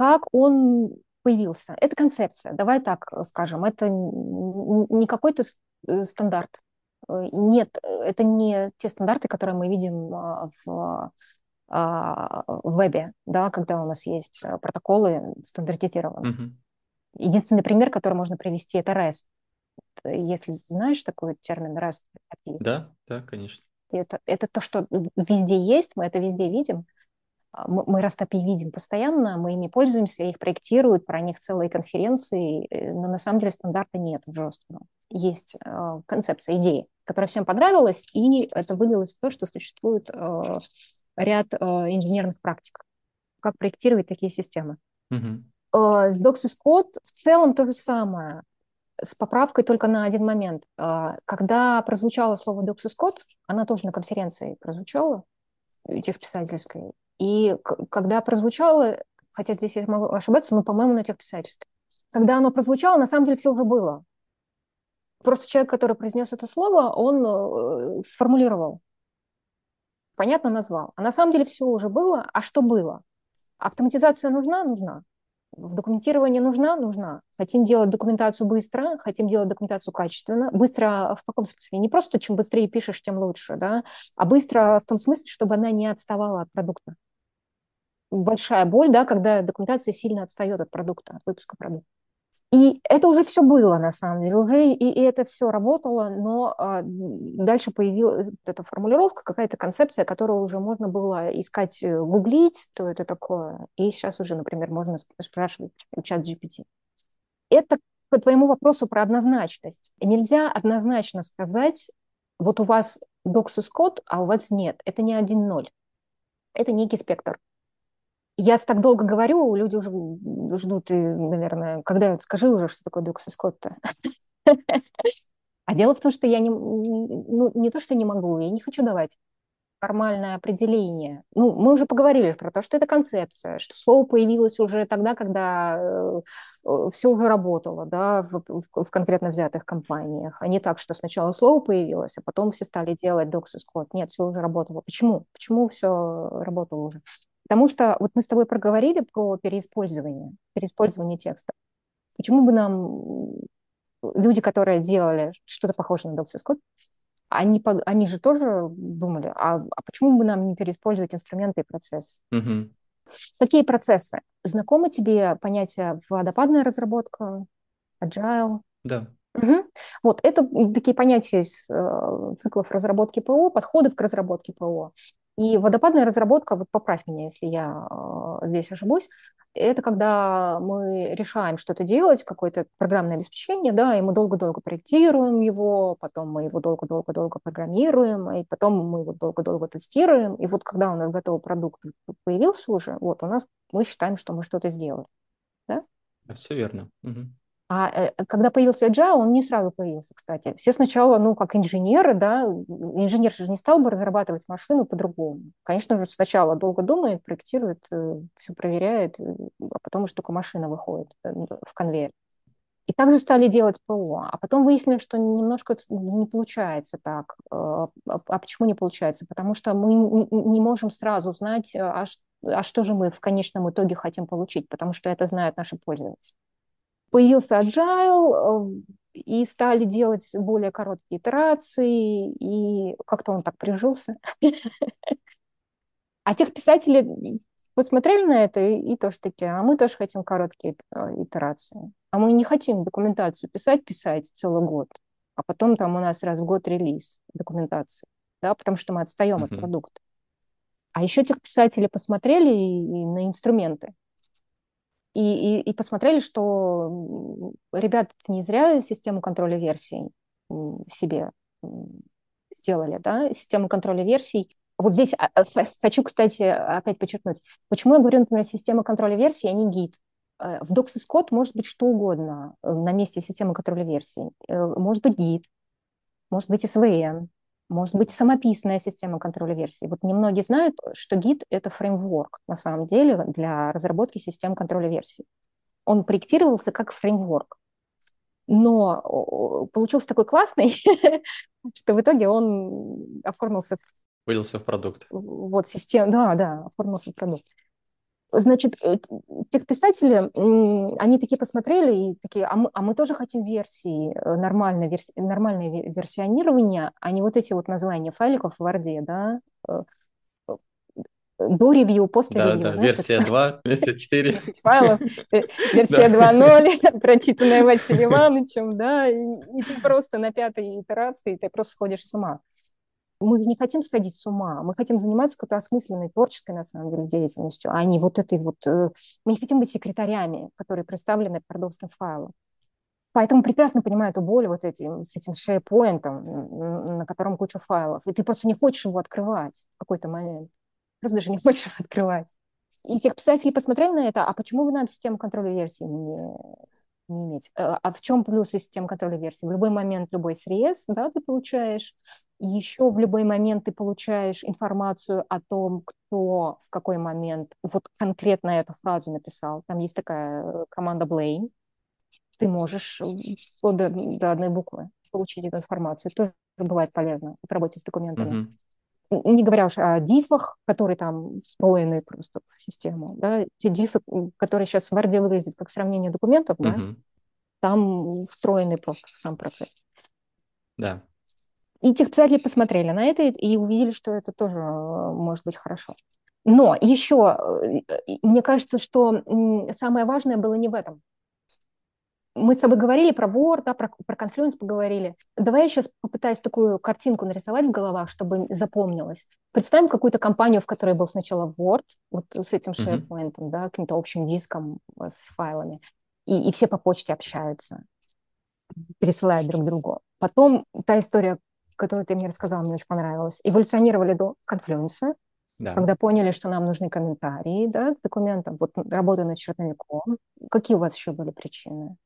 Как он появился? Это концепция, давай так скажем. Это не какой-то э, стандарт, Э, нет, э, это не те стандарты, которые мы видим а, в, а, в вебе, да, когда у нас есть э, протоколы стандартизированные. Mm-hmm. Единственный пример, который можно привести, это REST. Если знаешь такой термин REST API. Да, да, конечно. Это, это то, что везде есть, мы это везде видим. А, мы, API видим постоянно, мы ими пользуемся, их проектируют, про них целые конференции, но на самом деле стандарта нет жесткого. Есть э, концепция, идея которая всем понравилась, и это вылилось в то, что существует э, ряд э, инженерных практик, как проектировать такие системы. Угу. С Doxys Code в целом то же самое, с поправкой только на один момент. Когда прозвучало слово Doxys Code, она тоже на конференции прозвучала, техписательской, и когда прозвучало, хотя здесь я могу ошибаться, но, по-моему, на техписательской, когда оно прозвучало, на самом деле все уже было. Просто человек, который произнес это слово, он э, сформулировал, понятно назвал. А на самом деле все уже было. А что было? Автоматизация нужна? Нужна. В документировании нужна? Нужна. Хотим делать документацию быстро, хотим делать документацию качественно. Быстро в каком смысле? Не просто чем быстрее пишешь, тем лучше, да, а быстро в том смысле, чтобы она не отставала от продукта. Большая боль, да, когда документация сильно отстает от продукта, от выпуска продукта. И это уже все было, на самом деле, уже и, и это все работало, но а, дальше появилась эта формулировка, какая-то концепция, которую уже можно было искать, э, гуглить, что это такое. И сейчас уже, например, можно спрашивать у чат GPT. Это по твоему вопросу про однозначность. Нельзя однозначно сказать, вот у вас Doxus код, а у вас нет. Это не 1-0. Это некий спектр. Я так долго говорю, люди уже ждут, и, наверное, когда скажи уже, что такое Дукс Скотт-то. А дело в том, что я не, ну, не то, что не могу, я не хочу давать формальное определение. Ну, мы уже поговорили про то, что это концепция, что слово появилось уже тогда, когда э, все уже работало, да, в, в, в конкретно взятых компаниях, а не так, что сначала слово появилось, а потом все стали делать Doxus Code. Нет, все уже работало. Почему? Почему все работало уже? Потому что вот мы с тобой проговорили про переиспользование, переиспользование текста. Почему бы нам люди, которые делали что-то похожее на Code, они, они же тоже думали, а, а почему бы нам не переиспользовать инструменты и процессы? Угу. Какие процессы? Знакомы тебе понятия водопадная разработка, agile? Да. Угу. Вот это такие понятия из э, циклов разработки ПО, подходов к разработке ПО. И водопадная разработка, вот поправь меня, если я э, здесь ошибусь, это когда мы решаем что-то делать, какое-то программное обеспечение, да, и мы долго-долго проектируем его, потом мы его долго-долго-долго программируем, и потом мы его долго-долго тестируем, и вот когда у нас готовый продукт появился уже, вот у нас мы считаем, что мы что-то сделали, да? Все верно. Угу. А э, когда появился Agile, он не сразу появился, кстати. Все сначала, ну, как инженеры, да, инженер же не стал бы разрабатывать машину по-другому. Конечно же, сначала долго думает, проектирует, э, все проверяет, э, а потом уж только машина выходит в конвейер. И также стали делать ПО. А потом выяснили, что немножко не получается так. А, а почему не получается? Потому что мы не можем сразу знать, а, а что же мы в конечном итоге хотим получить, потому что это знают наши пользователи появился agile, э, и стали делать более короткие итерации, и как-то он так прижился. А тех писателей вот смотрели на это и, и тоже такие, а мы тоже хотим короткие э, итерации. А мы не хотим документацию писать, писать целый год, а потом там у нас раз в год релиз документации, да, потому что мы отстаем uh-huh. от продукта. А еще тех писателей посмотрели и, и на инструменты и, и, и посмотрели, что ребята не зря систему контроля версий себе сделали, да, систему контроля версий. Вот здесь а, а, хочу, кстати, опять подчеркнуть, почему я говорю, например, система контроля версий, а не гид. Э, в Docs Code может быть что угодно э, на месте системы контроля версий. Э, может быть гид, может быть SVN, может быть самописная система контроля версий. Вот немногие знают, что Git — это фреймворк на самом деле для разработки систем контроля версий. Он проектировался как фреймворк. Но получился такой классный, что в итоге он оформился. Вылился в продукт. Вот система, да, да, оформился в продукт. Значит, э, тех писатели, они такие посмотрели и такие, а мы, а мы тоже хотим версии, э, нормальное, верси, нормальное версионирование, а не вот эти вот названия файликов в Word, да, э, до ревью, после да, ревью. Да, знаешь, версия 2, версия 4. файлов, версия 2.0, прочитанная Василием Ивановичем, да, и, и ты просто на пятой итерации, ты просто сходишь с ума мы же не хотим сходить с ума, мы хотим заниматься какой-то осмысленной, творческой, на самом деле, деятельностью, а не вот этой вот... Э, мы не хотим быть секретарями, которые представлены продовским файлом. Поэтому прекрасно понимаю эту боль вот этим, с этим SharePoint, на котором куча файлов, и ты просто не хочешь его открывать в какой-то момент. Просто даже не хочешь его открывать. И техписатели посмотрели на это, а почему вы нам систему контроля версий не, не иметь? Э, а в чем плюсы системы контроля версий? В любой момент любой срез, да, ты получаешь. Еще в любой момент ты получаешь информацию о том, кто в какой момент вот конкретно эту фразу написал. Там есть такая э, команда blame. Ты можешь до, до одной буквы получить эту информацию. Тоже бывает полезно в работе с документами. Mm-hmm не говоря уж о дифах, которые там встроены просто в систему, да, те дифы, которые сейчас в Word выглядят как сравнение документов, uh-huh. да, там встроены просто в сам процесс. Да. И техписатели посмотрели на это и увидели, что это тоже э, может быть хорошо. Но еще, э, мне кажется, что самое важное было не в этом мы с тобой говорили про Word, да, про, про Confluence поговорили. Давай я сейчас попытаюсь такую картинку нарисовать в головах, чтобы запомнилось. Представим какую-то компанию, в которой был сначала Word, вот с этим SharePoint, mm-hmm. да, каким-то общим диском э, с файлами, и, и все по почте общаются, пересылают друг другу. Потом та история, которую ты мне рассказала, мне очень понравилась. Эволюционировали до Confluence, да. когда поняли, что нам нужны комментарии да, к документам, вот работа над черновиком. Какие у вас еще были причины?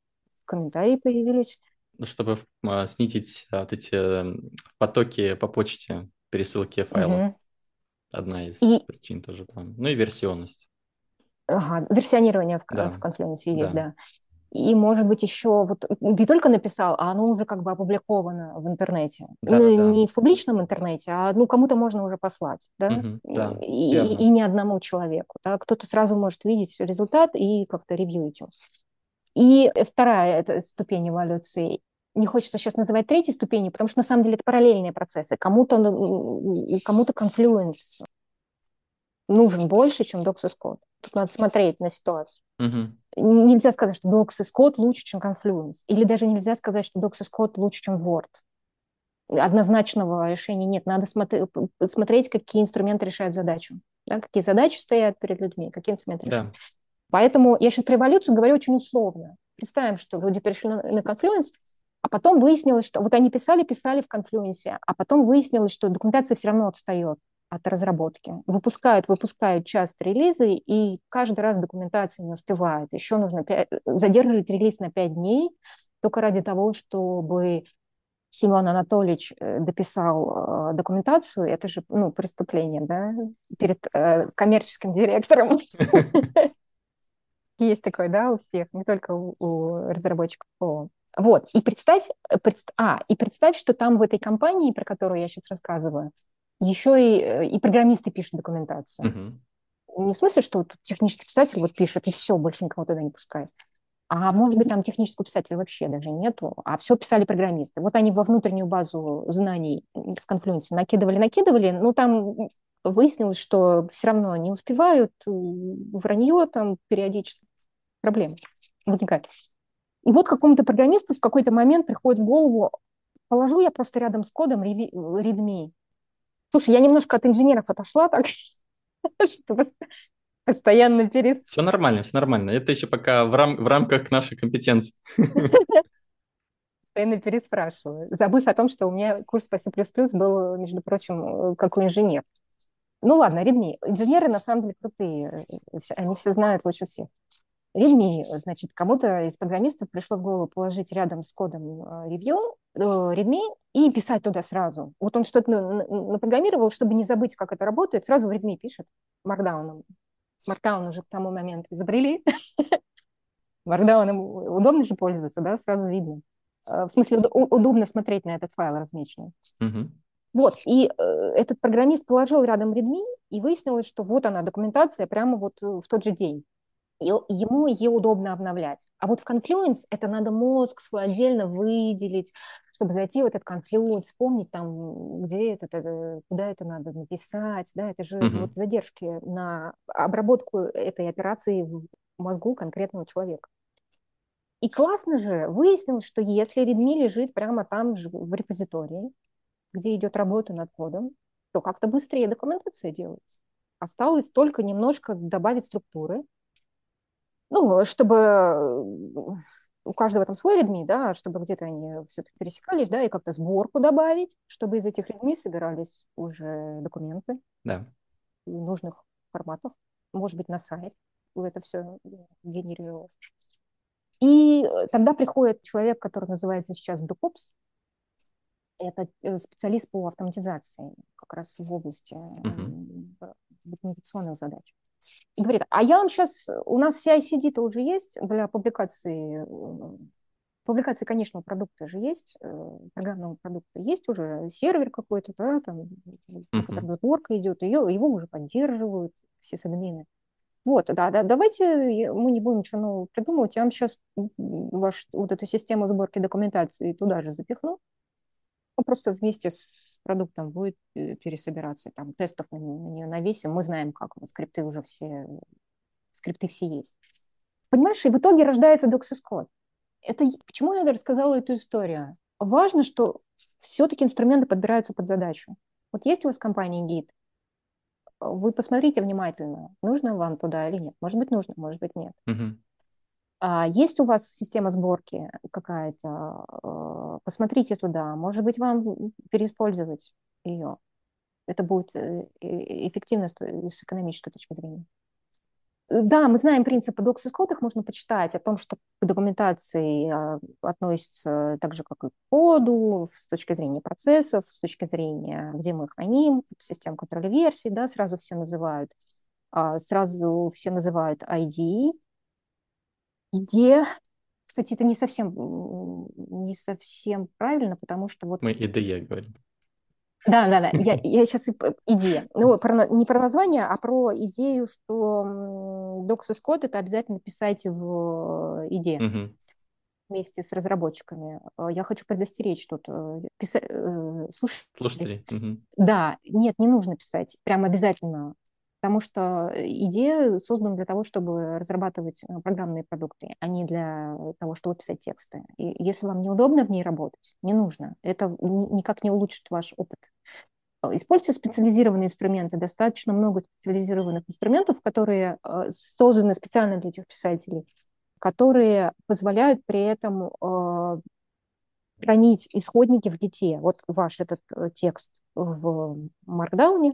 комментарии появились. Ну, чтобы а, снизить а, вот эти потоки по почте, пересылки файлов. Угу. Одна из и... причин тоже там. Ну и версионность. Ага, версионирование в, да. в Confluence есть, да. да. И, может быть, еще вот не только написал, а оно уже как бы опубликовано в интернете. Да, ну, да. не в публичном интернете, а ну кому-то можно уже послать, да? Угу, да и, и, и не одному человеку. Да? Кто-то сразу может видеть результат и как-то ревьюить его. И вторая это ступень эволюции. Не хочется сейчас называть третьей ступенью, потому что на самом деле это параллельные процессы. Кому-то кому-то Confluence нужен больше, чем и Scott. Тут надо смотреть на ситуацию. Uh-huh. Нельзя сказать, что Docs и Scott лучше, чем Confluence. Или даже нельзя сказать, что Docs и Scott лучше, чем Word. Однозначного решения нет. Надо смотри, смотреть, какие инструменты решают задачу. Да? Какие задачи стоят перед людьми, какие инструменты решают. Да. Поэтому я сейчас про эволюцию говорю очень условно. Представим, что люди перешли на, на Confluence, а потом выяснилось, что вот они писали, писали в Confluence, а потом выяснилось, что документация все равно отстает от разработки. Выпускают, выпускают часто релизы, и каждый раз документация не успевает. Еще нужно 5, задерживать релиз на 5 дней только ради того, чтобы Симон Анатольевич э, дописал э, документацию, это же ну, преступление да, перед э, коммерческим директором. Есть такое, да, у всех, не только у, разработчиков. Вот, и представь, э, а, и представь, что там в этой компании, про которую я сейчас рассказываю, еще и, э, и программисты пишут документацию. Uh-huh. Не в смысле, что вот технический писатель вот пишет, и все, больше никого туда не пускает. А может быть, там технического писателя вообще даже нету, а все писали программисты. Вот они во внутреннюю базу знаний в конфлюенсе накидывали, накидывали, ну там выяснилось, что все равно не успевают, э, вранье там периодически, проблемы возникают. И вот какому-то программисту в какой-то момент приходит в голову, положу я просто рядом с кодом readme. Слушай, я немножко от инженеров отошла так, что постоянно перес... Все нормально, все нормально. Это еще пока в, рам... в рамках нашей компетенции. Постоянно переспрашиваю, забыв о том, что у меня курс по C++ был, между прочим, как у инженера. Ну ладно, Redmi. Инженеры на самом деле крутые, они все знают лучше всех. Redmi, значит, кому-то из программистов пришло в голову положить рядом с кодом ревью э, Redmi и писать туда сразу. Вот он что-то напрограммировал, чтобы не забыть, как это работает, сразу в Redmi пишет Markdown. Markdown уже к тому моменту изобрели. Markdown удобно же пользоваться, да, сразу видно. Э, в смысле, удобно смотреть на этот файл размеченный. Вот, и э, этот программист положил рядом Redmi, и выяснилось, что вот она, документация прямо вот э, в тот же день. И ему ее удобно обновлять. А вот в Confluence это надо мозг свой отдельно выделить, чтобы зайти в этот Confluence, вспомнить там, где это, это куда это надо написать, да, это же uh-huh. вот задержки на обработку этой операции в мозгу конкретного человека. И классно же выяснилось, что если Redmi лежит прямо там в репозитории, где идет работа над кодом, то как-то быстрее документация делается. Осталось только немножко добавить структуры, ну, чтобы э, у каждого там свой редми, да, чтобы где-то они все-таки пересекались, да, и как-то сборку добавить, чтобы из этих редми собирались уже документы да. в нужных форматах. может быть, на сайт, это все генерировалось. И э, тогда приходит человек, который называется сейчас DuCops, это э, специалист по автоматизации, как раз в области uh-huh. документационных задач. И говорит, а я вам сейчас, у нас CI-CD-то уже есть для публикации, публикации конечного продукта же есть, программного продукта есть уже, сервер какой-то, да, там, uh-huh. сборка идет, ее, его уже поддерживают все садмины. Вот, да, да, давайте мы не будем ничего нового придумывать, я вам сейчас ваш, вот эту систему сборки документации туда же запихну, просто вместе с продуктом будет э, пересобираться, там тестов на, на нее навесим, мы знаем, как скрипты уже все, скрипты все есть. Понимаешь, и в итоге рождается Code. Это, почему я рассказала эту историю? Важно, что все-таки инструменты подбираются под задачу. Вот есть у вас компания Git, вы посмотрите внимательно, нужно вам туда или нет. Может быть, нужно, может быть, нет. Uh-huh. А есть у вас система сборки какая-то? А, посмотрите туда. Может быть, вам переиспользовать ее. Это будет э, эффективно с экономической точки зрения. Э, да, мы знаем принципы Docs Code, их можно почитать, о том, что к документации а, относится так же, как и к коду, с точки зрения процессов, с точки зрения, где мы храним, систем контроля версий, да, сразу все называют, а, сразу все называют IDE. Идея, кстати, это не совсем, не совсем правильно, потому что вот... Мы IDE говорим. Да, да, да. Я, я сейчас идея. Ну, про, не про название, а про идею, что Doxus Code это обязательно писать в идее. Угу. Вместе с разработчиками. Э, я хочу предостеречь тут э, писа... Э, слушателей. Слушателей. Угу. Да, нет, не нужно писать. Прям обязательно потому что идея создана для того, чтобы разрабатывать программные продукты, а не для того, чтобы писать тексты. И если вам неудобно в ней работать, не нужно. Это никак не улучшит ваш опыт. Используйте специализированные инструменты. Достаточно много специализированных инструментов, которые э, созданы специально для этих писателей, которые позволяют при этом э, хранить исходники в гите. Вот ваш этот э, текст в Markdown,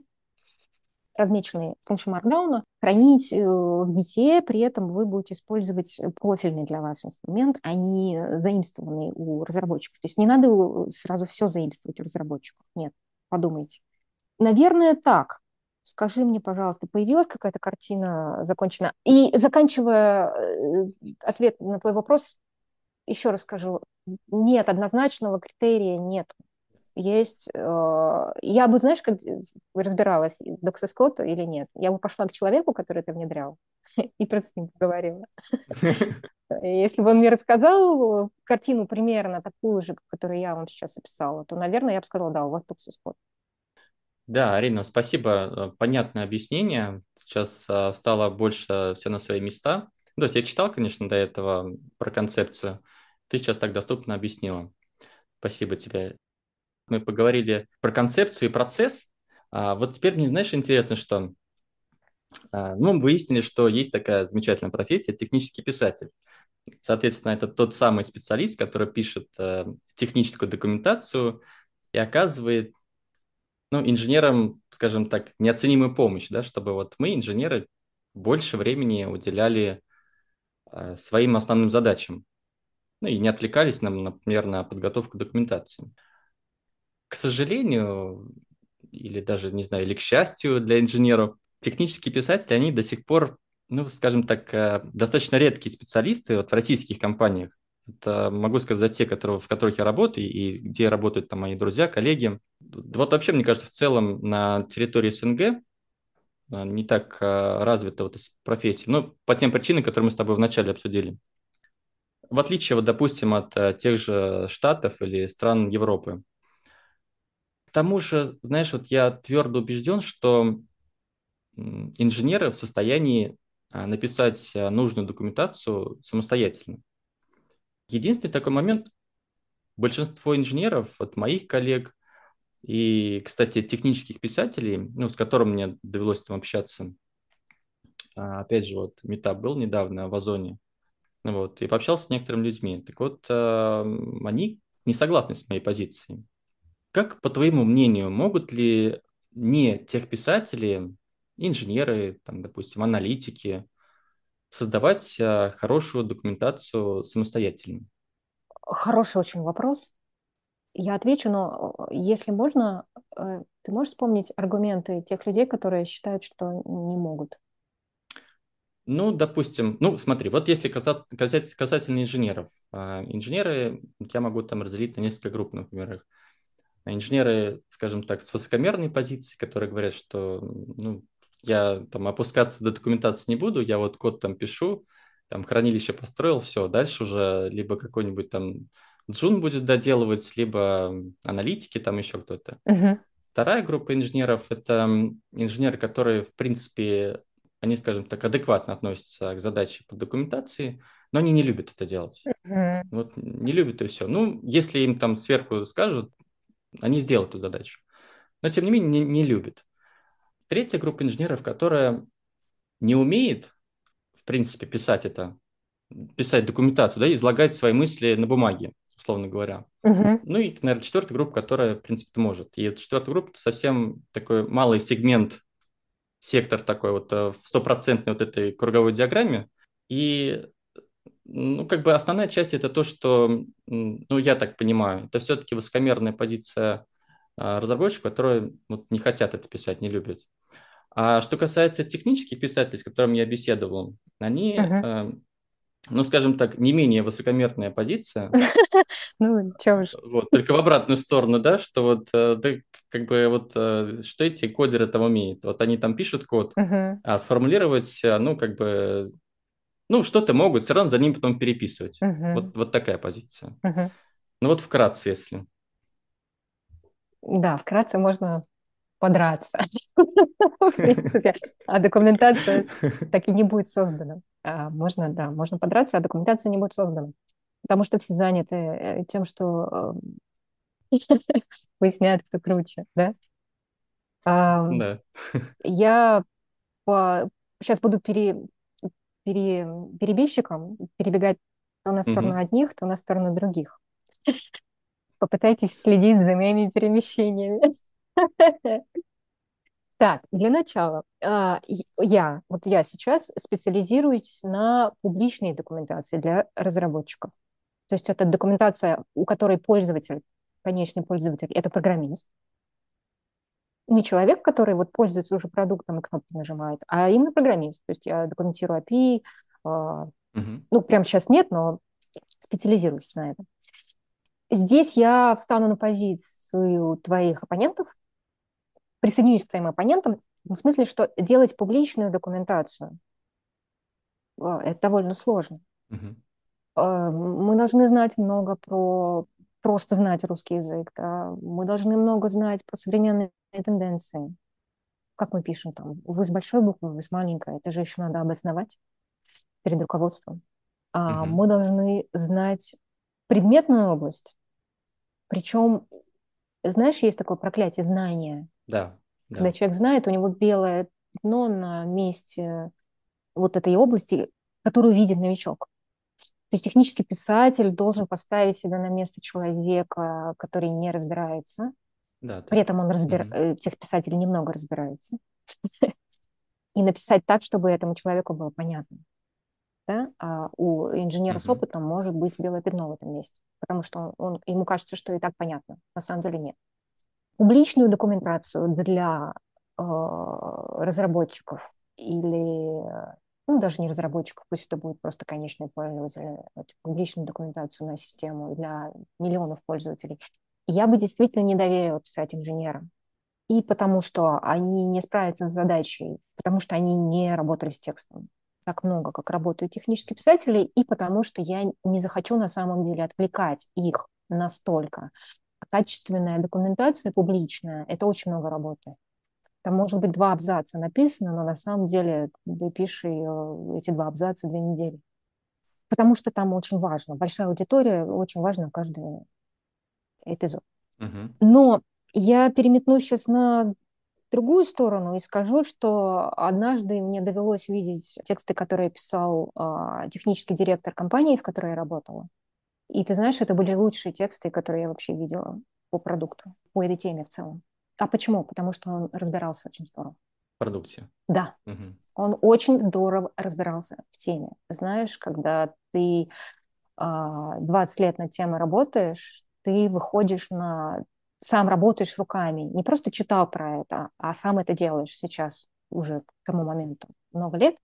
размеченный с помощью Markdown, хранить в гите, при этом вы будете использовать профильный для вас инструмент, а не заимствованный у разработчиков. То есть не надо сразу все заимствовать у разработчиков. Нет подумайте. Наверное, так. Скажи мне, пожалуйста, появилась какая-то картина закончена? И заканчивая э, ответ на твой вопрос, еще раз скажу, нет, однозначного критерия нет. Есть, э, я бы, знаешь, как разбиралась, доксоскот или нет. Я бы пошла к человеку, который это внедрял, и просто с ним поговорила. Если бы он мне рассказал картину примерно такую же, которую я вам сейчас описала, то, наверное, я бы сказала, да, у вас доксоскот. Да, Арина, спасибо. Понятное объяснение. Сейчас а, стало больше все на свои места. То есть я читал, конечно, до этого про концепцию. Ты сейчас так доступно объяснила. Спасибо тебе мы поговорили про концепцию и процесс. А вот теперь мне, знаешь, интересно, что а, ну, мы выяснили, что есть такая замечательная профессия – технический писатель. Соответственно, это тот самый специалист, который пишет э, техническую документацию и оказывает ну, инженерам, скажем так, неоценимую помощь, да, чтобы вот мы, инженеры, больше времени уделяли э, своим основным задачам, ну и не отвлекались, нам, например, на подготовку документации к сожалению, или даже, не знаю, или к счастью для инженеров, технические писатели, они до сих пор, ну, скажем так, э, достаточно редкие специалисты вот в российских компаниях. Это могу сказать за те, которые, в которых я работаю и где работают там мои друзья, коллеги. Вот вообще, мне кажется, в целом на территории СНГ э, не так э, развита вот профессия. Ну, по тем причинам, которые мы с тобой вначале обсудили. В отличие, вот, допустим, от тех же Штатов или стран Европы. Тому же, знаешь, вот я твердо убежден, что инженеры в состоянии а, написать а, нужную документацию самостоятельно. Единственный такой момент, большинство инженеров, от моих коллег и, кстати, технических писателей, ну, с которыми мне довелось там общаться, а, опять же, вот метап был недавно в Озоне, вот, и пообщался с некоторыми людьми. Так вот, они не согласны с моей позицией. Как, по твоему мнению, могут ли не тех писатели инженеры, там, допустим, аналитики, создавать э, хорошую документацию самостоятельно? Хороший очень вопрос. Я отвечу, но э, если можно, э, ты можешь вспомнить аргументы тех людей, которые считают, что не могут? Ну, допустим, ну, смотри, вот если касаться, касать, касательно инженеров. А, инженеры, я могу там разделить на несколько групп, например, их. Инженеры, скажем так, с высокомерной позиции, которые говорят, что ну, я там опускаться до документации не буду, я вот код там пишу, там хранилище построил, все, дальше уже либо какой-нибудь там Джун будет доделывать, либо аналитики, там еще кто-то. Uh-huh. Вторая группа инженеров – это инженеры, которые, в принципе, они, скажем так, адекватно относятся к задаче по документации, но они не любят это делать. Uh-huh. Вот не любят и все. Ну, если им там сверху скажут, они сделают эту задачу. Но, тем не менее, не, не любят. Третья группа инженеров, которая не умеет, в принципе, писать это, писать документацию, да, излагать свои мысли на бумаге условно говоря. Uh-huh. Ну и, наверное, четвертая группа, которая, в принципе, может. И эта четвертая группа – это совсем такой малый сегмент, сектор такой вот э, в стопроцентной вот этой круговой диаграмме. И, ну, как бы основная часть – это то, что, ну, я так понимаю, это все-таки высокомерная позиция э, разработчиков, которые вот, не хотят это писать, не любят. А что касается технических писателей, с которыми я беседовал, они uh-huh ну, скажем так, не менее высокомерная позиция. Ну, чего ж. Вот, только в обратную сторону, да, что вот, э, да, как бы вот, э, что эти кодеры там умеют. Вот они там пишут код, а сформулировать, э, ну, как бы, ну, что-то могут, все равно за ним потом переписывать. Вот, вот такая позиция. Ну, вот вкратце, если. Да, вкратце можно подраться, в принципе, а документация так и не будет создана. А, можно, да, можно подраться, а документация не будет создана. Потому что все заняты э, тем, что э, выясняют, кто круче, да? Да. Я сейчас буду пере... Пере... перебежчиком, перебегать то на сторону одних, то на сторону других. Попытайтесь следить за моими перемещениями. Так, для начала, а, я, вот я сейчас специализируюсь на публичной документации для разработчиков. То есть это документация, у которой пользователь, конечный пользователь, это программист. Не человек, который вот пользуется уже продуктом и кнопки нажимает, а именно программист. То есть я документирую API, угу. ну, прямо сейчас нет, но специализируюсь на этом. Здесь я встану на позицию твоих оппонентов, присоединюсь к твоим оппонентам, в смысле, что делать публичную документацию э, это довольно сложно. Uh-huh. Мы должны знать много про просто знать русский язык, да? мы должны много знать про современные тенденции. Как мы пишем там, вы с большой буквы, вы с маленькой, это же еще надо обосновать перед руководством. Uh-huh. Мы должны знать предметную область, причем, знаешь, есть такое проклятие знания. Да. Когда да. человек знает, у него белое пятно на месте вот этой области, которую видит новичок. То есть технический писатель должен поставить себя на место человека, который не разбирается. Да, При этом он разбира... угу. тех писателей немного разбирается. И написать так, чтобы этому человеку было понятно. Да? А у инженера с опытом может быть белое пятно в этом месте, потому что он, он, ему кажется, что и так понятно. На самом деле нет публичную документацию для э, разработчиков или, ну, даже не разработчиков, пусть это будет просто конечный пользователь, публичную документацию на систему для миллионов пользователей, я бы действительно не доверила писать инженерам. И потому что они не справятся с задачей, потому что они не работали с текстом так много, как работают технические писатели, и потому что я не захочу на самом деле отвлекать их настолько качественная документация публичная, это очень много работы. Там может быть два абзаца написано, но на самом деле ты пишешь эти два абзаца две недели. Потому что там очень важно. Большая аудитория, очень важно каждый эпизод. Uh-huh. Но я переметнусь сейчас на другую сторону и скажу, что однажды мне довелось видеть тексты, которые писал а, технический директор компании, в которой я работала. И ты знаешь, это были лучшие тексты, которые я вообще видела по продукту, по этой теме в целом. А почему? Потому что он разбирался очень здорово. продукте. Да. Угу. Он очень здорово разбирался в теме. Знаешь, когда ты 20 а, лет над темой работаешь, ты выходишь на... Сам работаешь руками. Не просто читал про это, а сам это делаешь сейчас, уже к тому моменту, много лет.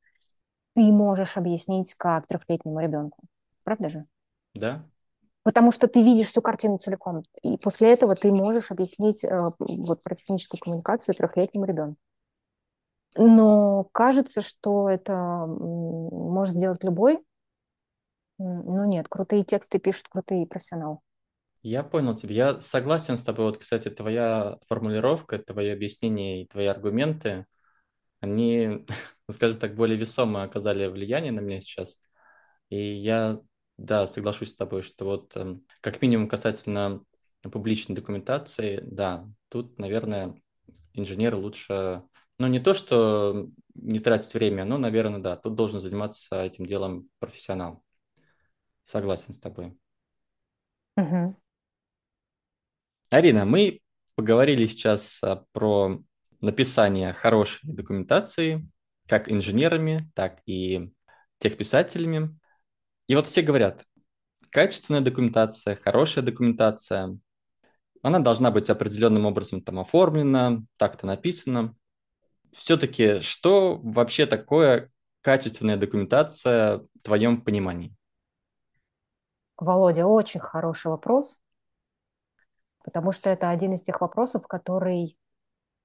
Ты можешь объяснить, как трехлетнему ребенку. Правда же? Да. Потому что ты видишь всю картину целиком. И после этого ты можешь объяснить э, вот про техническую коммуникацию трехлетнему ребенку. Но кажется, что это может сделать любой. Но нет, крутые тексты пишут крутые профессионалы. Я понял тебя. Я согласен с тобой. Вот, кстати, твоя формулировка, твои объяснения и твои аргументы, они, скажем так, более весомо оказали влияние на меня сейчас. И я, да, соглашусь с тобой, что вот эм, как минимум касательно публичной документации, да, тут, наверное, инженеры лучше ну, не то, что не тратить время, но, наверное, да, тут должен заниматься этим делом профессионал. Согласен с тобой. Угу. Арина, мы поговорили сейчас а, про написание хорошей документации, как инженерами, так и техписателями. И вот все говорят, качественная документация, хорошая документация, она должна быть определенным образом там оформлена, так-то написана все-таки, что вообще такое качественная документация в твоем понимании? Володя, очень хороший вопрос, потому что это один из тех вопросов, который,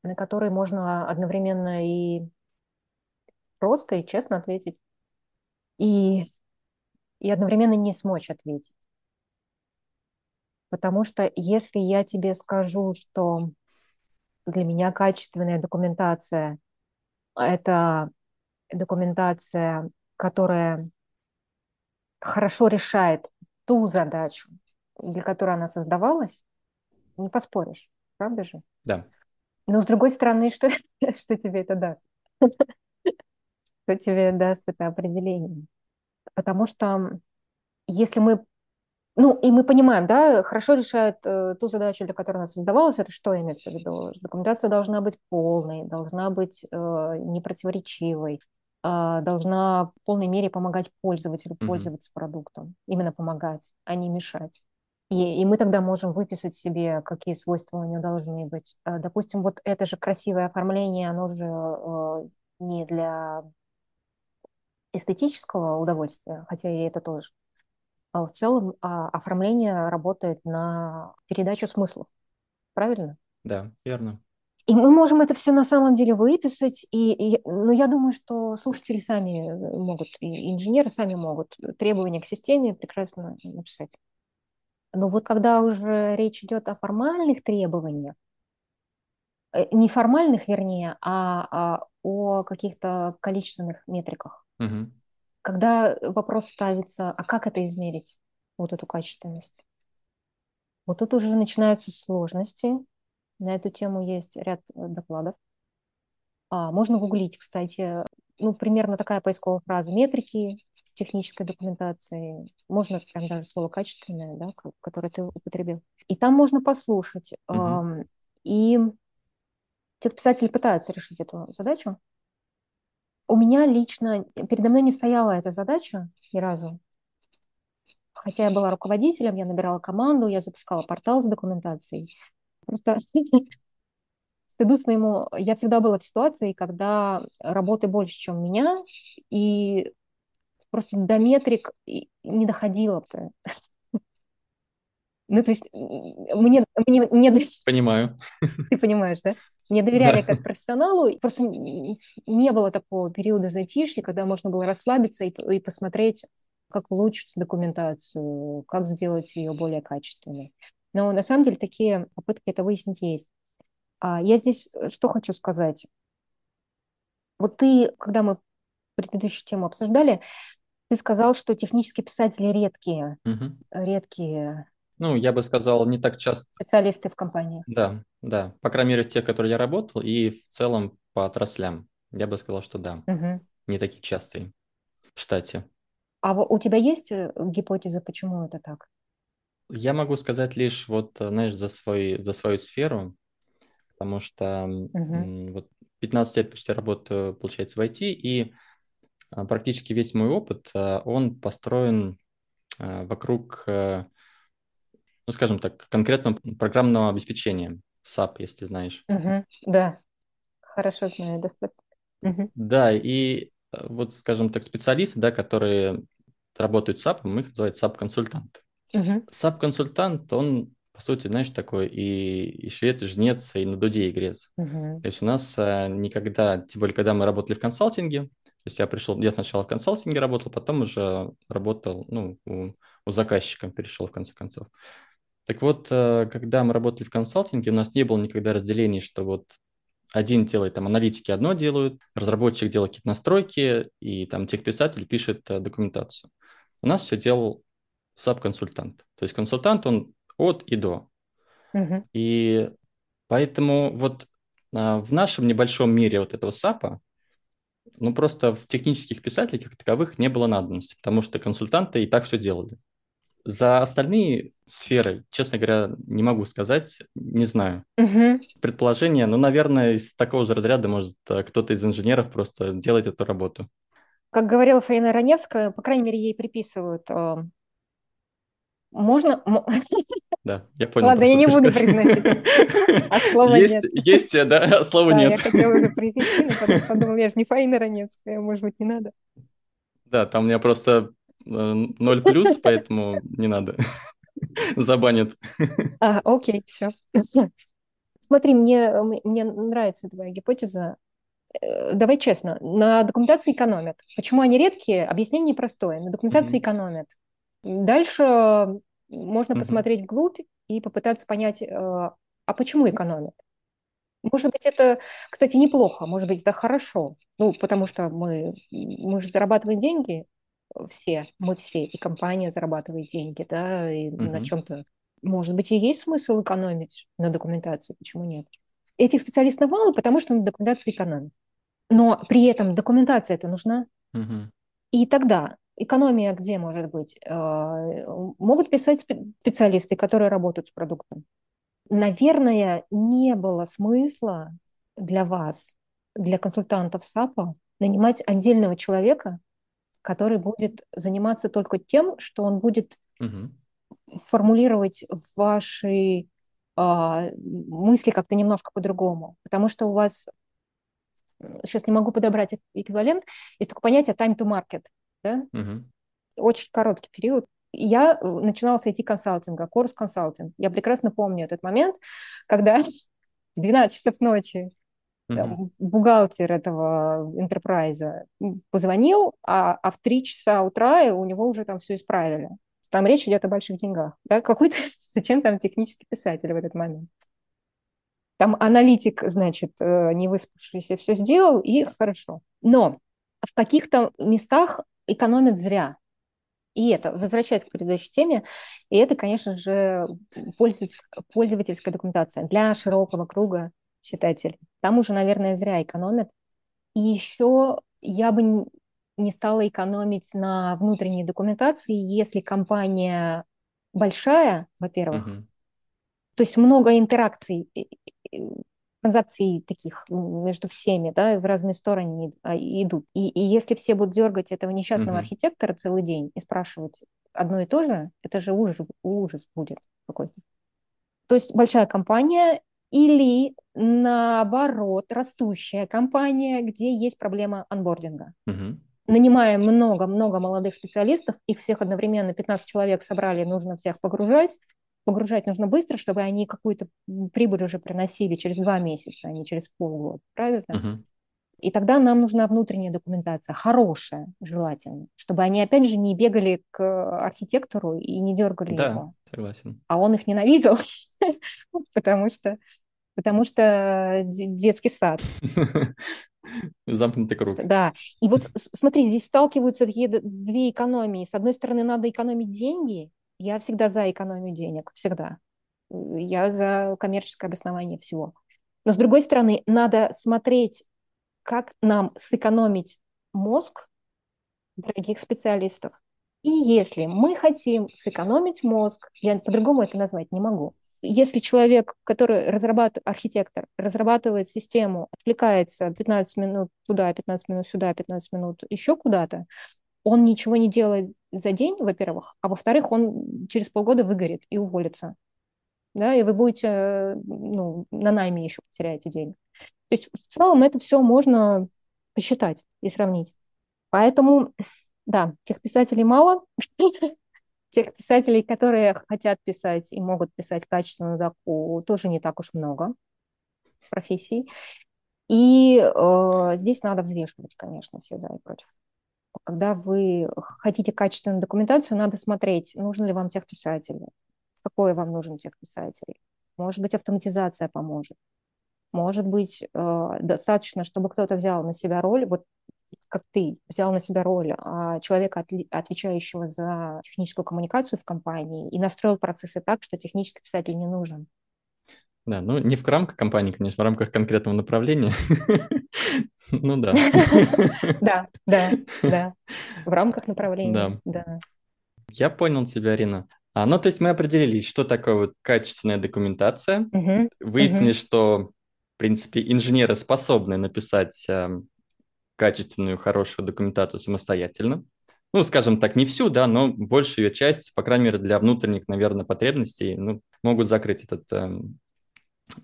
на который можно одновременно и просто и честно ответить, и, и одновременно не смочь ответить. Потому что если я тебе скажу, что для меня качественная документация – это документация, которая хорошо решает ту задачу, для которой она создавалась, не поспоришь, правда же? Да. Но с другой стороны, что, что тебе это даст? Что тебе даст это определение? Потому что если мы ну, и мы понимаем, да, хорошо решает э, ту задачу, для которой она создавалась, это что имеется в виду? Документация должна быть полной, должна быть э, непротиворечивой, э, должна в полной мере помогать пользователю mm-hmm. пользоваться продуктом. Именно помогать, а не мешать. И, и мы тогда можем выписать себе, какие свойства у нее должны быть. Э, допустим, вот это же красивое оформление, оно же э, не для эстетического удовольствия, хотя и это тоже. А в целом а, оформление работает на передачу смыслов. Правильно? Да, верно. И мы можем это все на самом деле выписать, и, и ну, я думаю, что слушатели сами могут, и инженеры сами могут требования к системе прекрасно написать. Но вот когда уже речь идет о формальных требованиях, э, не формальных, вернее, а, а о каких-то количественных метриках, угу когда вопрос ставится, а как это измерить, вот эту качественность? Вот тут уже начинаются сложности. На эту тему есть ряд э, докладов. А, можно гуглить, кстати, ну, примерно такая поисковая фраза метрики технической документации. Можно прям даже слово качественное, да, которое ты употребил. И там можно послушать. Uh-huh. И техписатели пытаются решить эту задачу. У меня лично, передо мной не стояла эта задача ни разу. Хотя я была руководителем, я набирала команду, я запускала портал с документацией. Просто стыду своему, я всегда была в ситуации, когда работы больше, чем меня, и просто до метрик не доходило. Ну, то есть мне... мне, мне... Понимаю. Ты понимаешь, да? Мне доверяли да. как профессионалу. Просто не было такого периода затишья, когда можно было расслабиться и, и посмотреть, как улучшить документацию, как сделать ее более качественной. Но на самом деле такие попытки это выяснить есть. А я здесь э, что хочу сказать. Вот ты, когда мы предыдущую тему обсуждали, ты сказал, что технические писатели редкие, угу. редкие ну, я бы сказал, не так часто. Специалисты в компании. Да, да. По крайней мере, те, которые я работал, и в целом по отраслям. Я бы сказал, что да. Угу. Не такие частые в штате. А у тебя есть э, гипотеза, почему это так? Я могу сказать лишь вот, знаешь, за, свой, за свою сферу, потому что угу. вот 15 лет почти работаю, получается, в IT, и а, практически весь мой опыт, он построен вокруг, ну, скажем так, конкретного программного обеспечения, SAP, если знаешь. Угу, да, хорошо знаю, достаточно. Угу. Да, и вот, скажем так, специалисты, да, которые работают с SAP, их называют SAP-консультанты. Угу. SAP-консультант, он по сути, знаешь, такой и, и швец, и жнец, и на дуде игрец. Uh-huh. То есть у нас а, никогда, тем более, когда мы работали в консалтинге, то есть я пришел, я сначала в консалтинге работал, потом уже работал, ну, у, у заказчика перешел в конце концов. Так вот, а, когда мы работали в консалтинге, у нас не было никогда разделений, что вот один делает там аналитики одно делают, разработчик делает какие-то настройки, и там техписатель пишет а, документацию. У нас все делал SAP-консультант. То есть консультант, он от и до. Угу. И поэтому вот а, в нашем небольшом мире вот этого САПа, ну просто в технических писателей как таковых не было надобности, потому что консультанты и так все делали. За остальные сферы, честно говоря, не могу сказать, не знаю. Угу. Предположение, ну, наверное, из такого же разряда может а, кто-то из инженеров просто делать эту работу. Как говорила Фаина Раневская, по крайней мере, ей приписывают а, можно... Да, я понял. Ладно, я не буду произносить. А слова есть, нет. Есть, да, а слова да, нет. я хотела уже произнести, но потом подумала, я же не Фаина Раневская, может быть, не надо. Да, там у меня просто э, ноль плюс, поэтому не надо. Забанят. А, окей, все. Смотри, мне, мне нравится твоя гипотеза. Э, давай честно, на документации экономят. Почему они редкие? Объяснение простое. На документации mm-hmm. экономят. Дальше можно mm-hmm. посмотреть вглубь и попытаться понять, э, а почему экономят. Может быть, это, кстати, неплохо, может быть, это хорошо. Ну, потому что мы, мы же зарабатываем деньги все, мы все, и компания зарабатывает деньги, да, и mm-hmm. на чем-то. Может быть, и есть смысл экономить на документации, почему нет? Этих специалистов мало, потому что на документации экономят. Но при этом документация это нужна. Mm-hmm. И тогда Экономия где может быть? Э, могут писать специалисты, которые работают с продуктом. Наверное, не было смысла для вас, для консультантов САПа, нанимать отдельного человека, который будет заниматься только тем, что он будет угу. формулировать ваши а, мысли как-то немножко по-другому. Потому что у вас, сейчас не могу подобрать эквивалент, есть такое понятие time to market да? Угу. Очень короткий период. Я э, начинала с IT-консалтинга, курс консалтинг. Я прекрасно помню этот момент, когда 12 часов ночи там, бухгалтер этого интерпрайза позвонил, а, а в 3 часа утра у него уже там все исправили. Там речь идет о больших деньгах. Да? Какой-то, зачем там технический писатель в этот момент? Там аналитик, значит, э, не выспавшийся все сделал, и хорошо. Но в каких-то местах экономят зря. И это, возвращаясь к предыдущей теме, и это, конечно же, пользовательская документация для широкого круга читателей. Там уже, наверное, зря экономят. И еще я бы не стала экономить на внутренней документации, если компания большая, во-первых, uh-huh. то есть много интеракций транзакций таких между всеми, да, в разные стороны а, идут. И, и если все будут дергать этого несчастного угу. архитектора целый день и спрашивать одно и то же, это же ужас, ужас будет какой-то. То есть большая компания или наоборот растущая компания, где есть проблема анбординга. Угу. Нанимаем много-много молодых специалистов, их всех одновременно 15 человек собрали, нужно всех погружать, погружать нужно быстро, чтобы они какую-то прибыль уже приносили через два месяца, а не через полгода, правильно? Uh-huh. И тогда нам нужна внутренняя документация, хорошая, желательно, чтобы они, опять же, не бегали к архитектору и не дергали да, его. согласен. А он их ненавидел, потому что потому что детский сад. Замкнутый круг. Да. И вот смотри, здесь сталкиваются такие две экономии. С одной стороны, надо экономить деньги, я всегда за экономию денег, всегда. Я за коммерческое обоснование всего. Но с другой стороны, надо смотреть, как нам сэкономить мозг дорогих специалистов. И если мы хотим сэкономить мозг, я по-другому это назвать не могу, если человек, который разрабатывает, архитектор, разрабатывает систему, отвлекается 15 минут туда, 15 минут сюда, 15 минут еще куда-то, он ничего не делает за день, во-первых, а во-вторых, он через полгода выгорит и уволится. Да, и вы будете ну, на найме еще потеряете денег. То есть в целом это все можно посчитать и сравнить. Поэтому, да, тех писателей мало, тех писателей, которые хотят писать и могут писать качественно доку, тоже не так уж много профессий. И э, здесь надо взвешивать, конечно, все за и против. Когда вы хотите качественную документацию, надо смотреть, нужен ли вам техписатель, какой вам нужен техписатель. Может быть, автоматизация поможет. Может быть, э, достаточно, чтобы кто-то взял на себя роль, вот как ты взял на себя роль а, человека, отвечающего за техническую коммуникацию в компании, и настроил процессы так, что технический писатель не нужен. Да, ну не в рамках компании, конечно, в рамках конкретного направления. Ну да. Да, да, да. В рамках направления. Да. Я понял тебя, Арина. А, ну, то есть мы определились, что такое вот качественная документация. Выяснили, что, в принципе, инженеры способны написать эм, качественную, хорошую документацию самостоятельно. Ну, скажем так, не всю, да, но большую ее часть, по крайней мере, для внутренних, наверное, потребностей, ну, могут закрыть этот, э,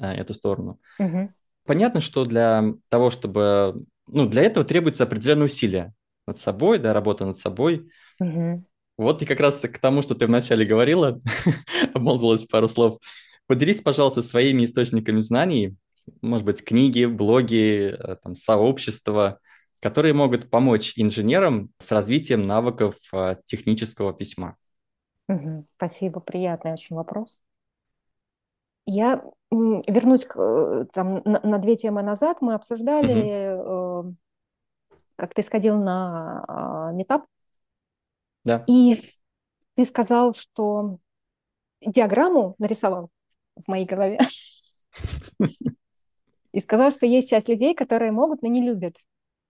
э, эту сторону. Угу. Понятно, что для того, чтобы... Ну, для этого требуется определенные усилия над собой, да, работа над собой. Угу. Вот и как раз к тому, что ты вначале говорила, обмолвилась пару слов. Поделись, пожалуйста, своими источниками знаний, может быть, книги, блоги, э, там, сообщества, которые могут помочь инженерам с развитием навыков э, технического письма. Угу, спасибо, приятный очень вопрос. Я вернусь к, э, там, на, на две темы назад. Мы обсуждали, угу. э, как ты сходил на э, метап. Да. И ты сказал, что диаграмму нарисовал в моей голове. И сказал, что есть часть людей, которые могут, но не любят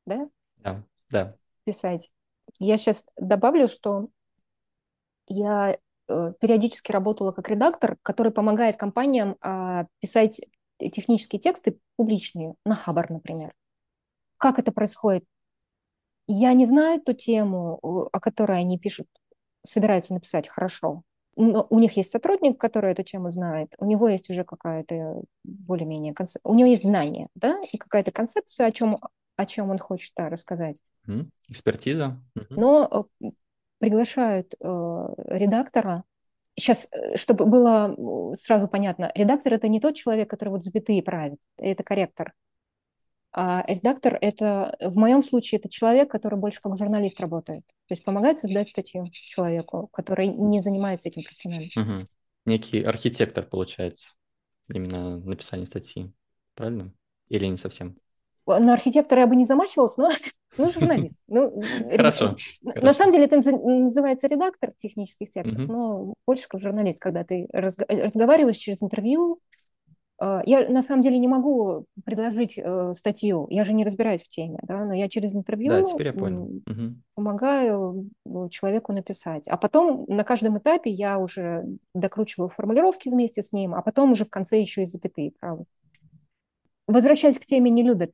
да? Да, да. Писать. Я сейчас добавлю, что я э, периодически работала как редактор, который помогает компаниям э, писать технические тексты публичные, на Хабар, например. Как это происходит? Я не знаю ту тему, о которой они пишут, собираются написать хорошо. Но у них есть сотрудник, который эту тему знает, у него есть уже какая-то более-менее концепция, у него есть знание, да, и какая-то концепция, о чем о чем он хочет да, рассказать. Экспертиза. Но э, приглашают э, редактора. Сейчас, э, чтобы было сразу понятно, редактор это не тот человек, который вот запятые правит, это корректор. А редактор это, в моем случае, это человек, который больше как журналист работает. То есть помогает создать статью человеку, который не занимается этим профессионально. Угу. Некий архитектор, получается, именно написание статьи. Правильно? Или не совсем? На архитектора я бы не замахивалась, но ну, журналист. Ну, хорошо. На хорошо. самом деле это называется редактор технических текстов, угу. но больше как журналист, когда ты разго- разговариваешь через интервью. А, я на самом деле не могу предложить э, статью, я же не разбираюсь в теме, да, но я через интервью да, теперь я понял. Помогаю э, человеку написать. А потом на каждом этапе я уже докручиваю формулировки вместе с ним, а потом уже в конце еще и запятые, правда. Возвращаясь к теме «не любят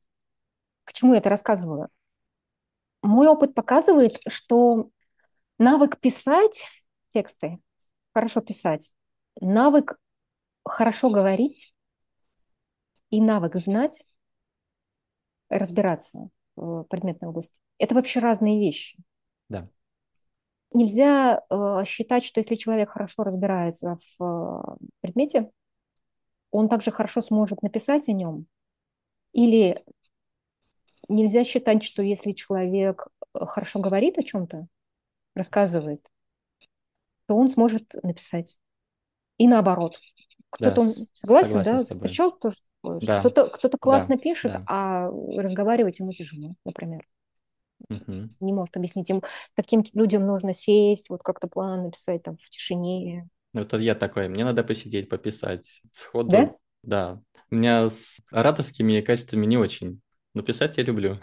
к чему я это рассказываю? Мой опыт показывает, что навык писать тексты, хорошо писать, навык хорошо говорить и навык знать, разбираться в предметной области. Это вообще разные вещи. Да. Нельзя э, считать, что если человек хорошо разбирается в э, предмете, он также хорошо сможет написать о нем или нельзя считать, что если человек э, хорошо говорит о чем-то, рассказывает, то он сможет написать. И наоборот. Кто-то да, согласен, да? Встречал тоже да. Кто-то, кто-то классно да, пишет, да. а разговаривать ему тяжело, например. Угу. Не может объяснить. Им, таким людям нужно сесть, вот как-то план написать там в тишине. Ну, это я такой, мне надо посидеть, пописать сходу. Да? Да. У меня с ораторскими качествами не очень. Но писать я люблю.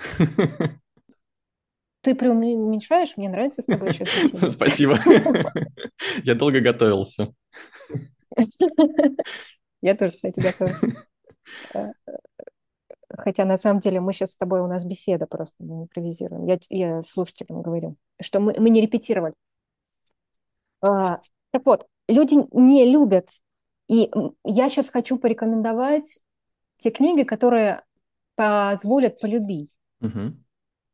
Ты преуменьшаешь, мне нравится с тобой сейчас Спасибо. Я долго готовился. Я тоже, кстати, готова. Э, хотя на самом деле мы сейчас с тобой, у нас беседа просто, мы импровизируем. Я, я слушателям говорю, что мы, мы не репетировали. А, так вот, люди не любят. И я сейчас хочу порекомендовать те книги, которые позволят полюбить. Угу.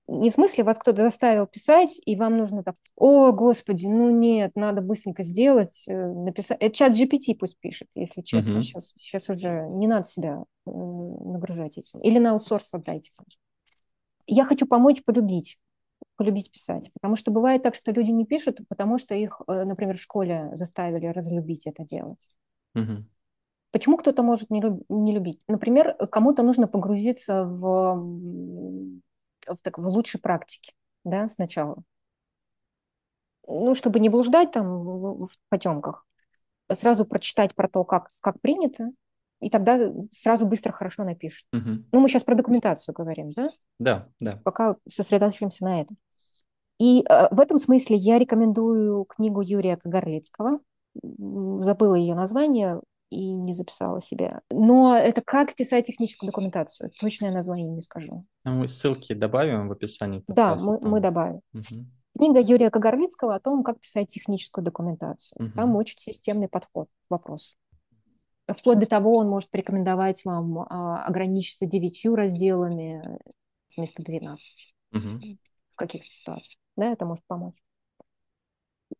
Не в смысле вас кто-то заставил писать, и вам нужно так, о, господи, ну нет, надо быстренько сделать, э, написать. Это чат GPT пусть пишет, если честно. Угу. Сейчас, сейчас уже не надо себя э, нагружать этим. Или на аутсорс отдайте. Я хочу помочь полюбить полюбить писать. Потому что бывает так, что люди не пишут, потому что их, э, например, в школе заставили разлюбить это делать. Угу. Почему кто-то может не, люб- не любить? Например, кому-то нужно погрузиться в, в, так, в лучшей практике да, сначала. Ну, чтобы не блуждать там в потемках, сразу прочитать про то, как, как принято, и тогда сразу быстро хорошо напишет. Угу. Ну, мы сейчас про документацию говорим, да? Да, да. Пока сосредоточимся на этом. И э, в этом смысле я рекомендую книгу Юрия Кагарлицкого. Забыла ее название и не записала себе. Но это «Как писать техническую документацию». Точное название не скажу. А мы ссылки добавим в описании. Да, мы, мы добавим. Угу. Книга Юрия Кагарлицкого о том, как писать техническую документацию. Угу. Там очень системный подход к вопросу. Вплоть до того, он может порекомендовать вам а, ограничиться девятью разделами вместо 12 угу. в каких-то ситуациях. Да, это может помочь.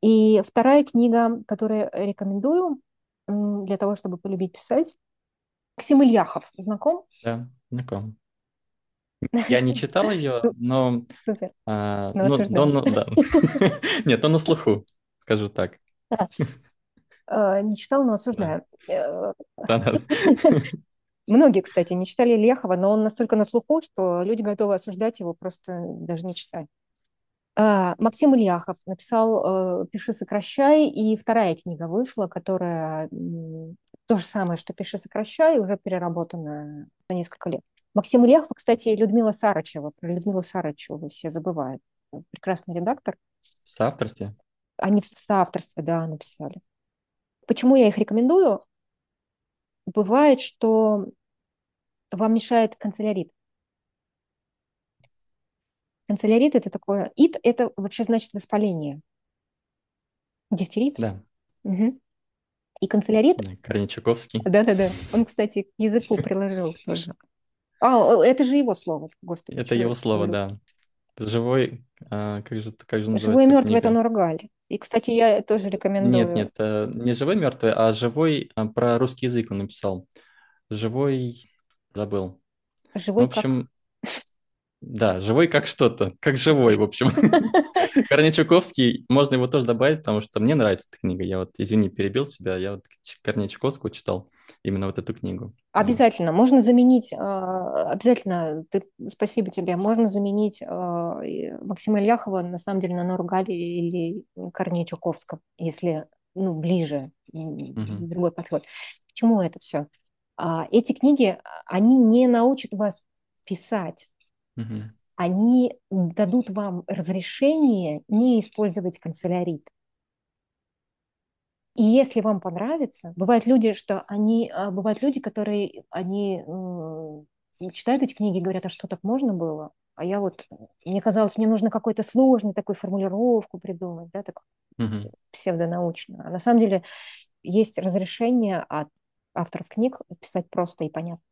И вторая книга, которую рекомендую для того, чтобы полюбить писать, Максим Ильяхов. Знаком? Да, знаком. Я не читал ее, но... Супер. А, ну, ну, да. Нет, он на слуху, скажу так. А, не читал, но осуждаю. Э, Многие, кстати, не читали Ильяхова, но он настолько на слуху, что люди готовы осуждать его, просто даже не читать. А, Максим Ильяхов написал э, «Пиши, сокращай», и вторая книга вышла, которая то же самое, что «Пиши, сокращай», уже переработана за несколько лет. Максим Ильяхов, кстати, Людмила Сарычева. Про Людмилу Сарычеву все забывают. Прекрасный редактор. В соавторстве? Они в соавторстве, да, написали. Почему я их рекомендую? Бывает, что вам мешает канцелярит. Канцелярит – это такое… Ит – это вообще значит воспаление. Дифтерит? Да. Угу. И канцелярит… Корничаковский. Да-да-да. Он, кстати, к языку приложил тоже. А, это же его слово, господи. Это его слово, да. Живой, а, как же, как же называется Живой и мертвый – это Нургаль. И, кстати, я тоже рекомендую. Нет, нет, э, не живой мертвый, а живой а, про русский язык он написал. Живой, забыл. Живой в общем, как... да, живой как что-то, как живой, в общем. Корней можно его тоже добавить, потому что мне нравится эта книга. Я вот, извини, перебил тебя, я вот Корней читал именно вот эту книгу. Обязательно. Можно заменить, а, обязательно, ты, спасибо тебе, можно заменить а, Максима Ильяхова на самом деле на Нургали или Корнея Чуковского, если ну, ближе, угу. другой подход. К чему это все? А, эти книги, они не научат вас писать. Угу. Они дадут вам разрешение не использовать канцелярит. И если вам понравится, бывают люди, что они, а, бывают люди, которые, они читают эти книги и говорят, а что так можно было? А я вот, мне казалось, мне нужно какой-то сложный такой формулировку придумать, да, так угу. псевдонаучно. А на самом деле есть разрешение от авторов книг писать просто и понятно.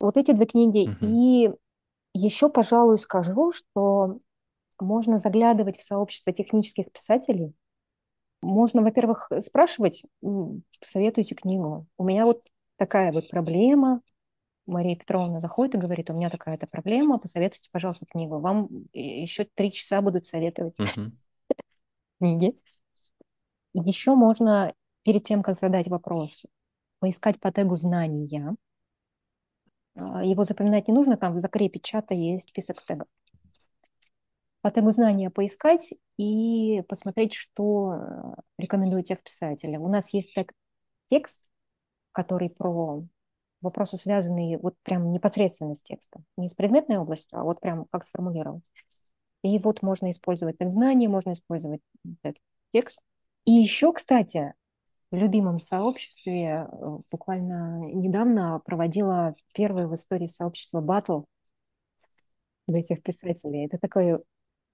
Вот эти две книги. Угу. И еще, пожалуй, скажу, что можно заглядывать в сообщество технических писателей, можно, во-первых, спрашивать, советуйте книгу. У меня вот такая вот проблема. Мария Петровна заходит и говорит, у меня такая-то проблема, посоветуйте, пожалуйста, книгу. Вам еще три часа будут советовать книги. Еще можно перед тем, как задать вопрос, поискать по тегу «знания». А, его запоминать не нужно, там в закрепе чата есть список тегов по тегу знания поискать и посмотреть, что э, рекомендуют тех писателя. У нас есть тег текст, который про вопросы, связанные вот прям непосредственно с текстом. Не с предметной областью, а вот прям как сформулировать. И вот можно использовать тег знания, можно использовать тег текст. И еще, кстати, любимом сообществе э, буквально недавно проводила первое в истории сообщество батл для этих писателей. Это такое,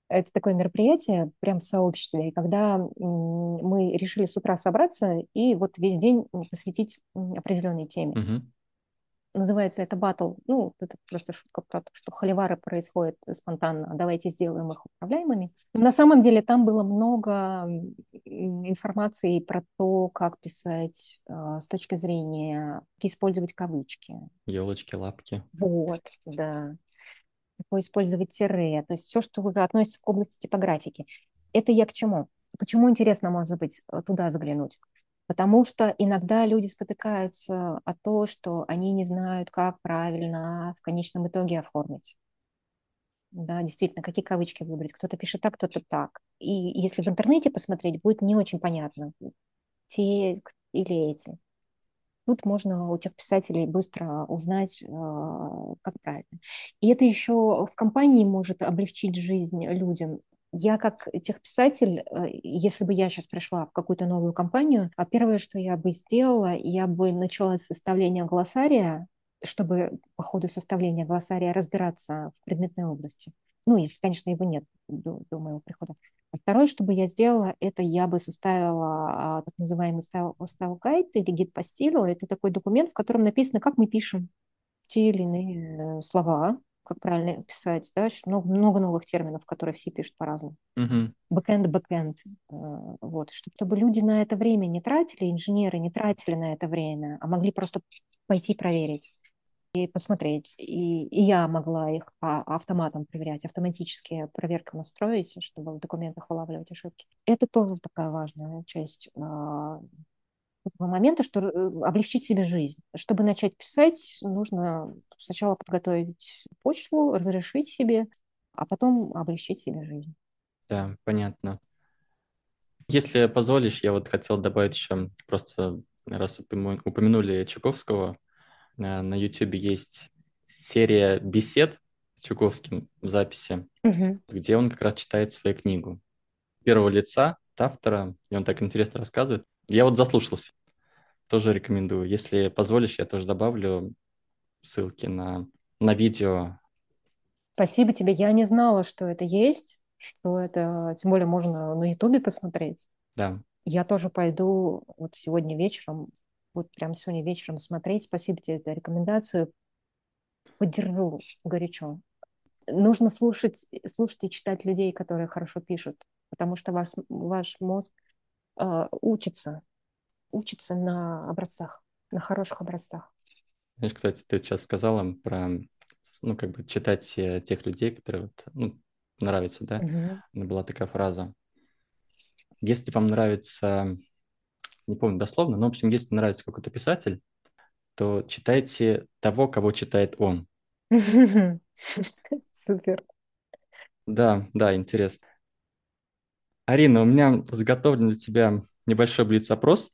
это такое мероприятие прям в сообществе, когда мы решили с утра собраться и вот весь день посвятить определенной теме. Угу. Называется это батл. Ну, это просто шутка про то, что холивары происходят спонтанно. Давайте сделаем их управляемыми. Но на самом деле там было много информации про то, как писать э, с точки зрения, как использовать кавычки. Елочки, лапки. Вот, да. Как использовать тире. То есть все, что уже относится к области типографики. Это я к чему? Почему интересно, может быть, туда заглянуть? Потому что иногда люди спотыкаются о том, что они не знают, как правильно в конечном итоге оформить. Да, действительно, какие кавычки выбрать. Кто-то пишет так, кто-то так. И если в интернете посмотреть, будет не очень понятно, те или эти. Тут можно у тех писателей быстро узнать, а, как правильно. И это еще в компании может облегчить жизнь людям я как техписатель, э, если бы я сейчас пришла в какую-то новую компанию, а первое, что я бы сделала, я бы начала с составления глоссария, чтобы по ходу составления глоссария разбираться в предметной области. Ну, если, конечно, его нет до, до моего прихода. А второе, что бы я сделала, это я бы составила а, так называемый style, style guide или гид по стилю. Это такой документ, в котором написано, как мы пишем те или иные э, слова, как правильно писать, да, много, много новых терминов, которые все пишут по-разному. Uh-huh. Бэкэнд, бэкэнд. Вот, чтобы люди на это время не тратили, инженеры не тратили на это время, а могли просто пойти проверить и посмотреть. И, и я могла их а, автоматом проверять, автоматически проверку настроить, чтобы в документах вылавливать ошибки. Это тоже такая важная часть а, момента, что э, облегчить себе жизнь. Чтобы начать писать, нужно сначала подготовить почту, разрешить себе, а потом облегчить себе жизнь. Да, понятно. Если позволишь, я вот хотел добавить еще, просто раз упомянули Чуковского, э, на YouTube есть серия бесед с Чуковским в записи, угу. где он как раз читает свою книгу. Первого лица, автора, и он так интересно рассказывает. Я вот заслушался. Тоже рекомендую. Если позволишь, я тоже добавлю ссылки на, на видео. Спасибо тебе. Я не знала, что это есть, что это, тем более, можно на Ютубе посмотреть. Да. Я тоже пойду вот сегодня вечером, вот прям сегодня вечером смотреть. Спасибо тебе за рекомендацию. Поддержу горячо. Нужно слушать, слушать и читать людей, которые хорошо пишут, потому что ваш, ваш мозг э, учится учится на образцах, на хороших образцах. Знаешь, кстати, ты сейчас сказала про, ну, как бы читать тех людей, которые вот, ну, нравятся, да? Угу. Была такая фраза. Если вам нравится, не помню дословно, но, в общем, если нравится какой-то писатель, то читайте того, кого читает он. Супер. Да, да, интересно. Арина, у меня заготовлен для тебя небольшой блиц-опрос.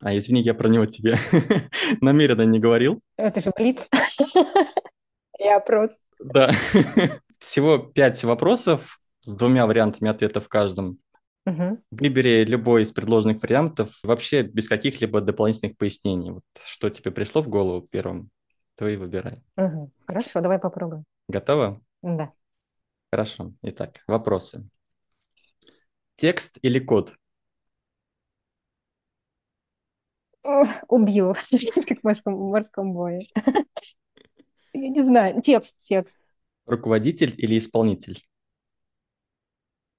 А, извини, я про него тебе намеренно не говорил. Это же блиц. Я опрос. Да. Всего пять вопросов с двумя вариантами ответа в каждом. Угу. Выбери любой из предложенных вариантов, вообще без каких-либо дополнительных пояснений. Вот что тебе пришло в голову первым, то и выбирай. Угу. Хорошо, давай попробуем. Готова? Да. Хорошо. Итак, вопросы. Текст или код? Убил, как в морском бое. Я не знаю. Текст, текст. Руководитель или исполнитель?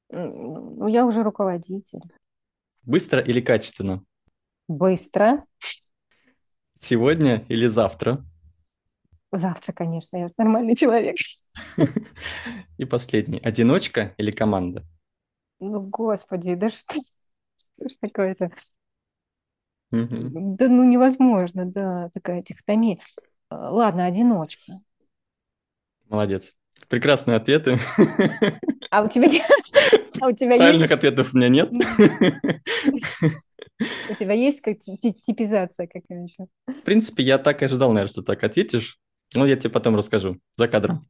Ну, я уже руководитель. Быстро или качественно? Быстро. Сегодня или завтра? Завтра, конечно, я нормальный человек. И последний. Одиночка или команда? Ну, господи, да что, что ж такое-то? Да ну невозможно, да, такая дихотомия. А, Ладно, одиночка. Молодец. Прекрасные ответы. А у тебя, а у тебя Правильных есть, ответов у меня нет. у тебя есть как типизация какая-то? В принципе, я так и ожидал, наверное, что так ответишь. Но я тебе потом расскажу за кадром.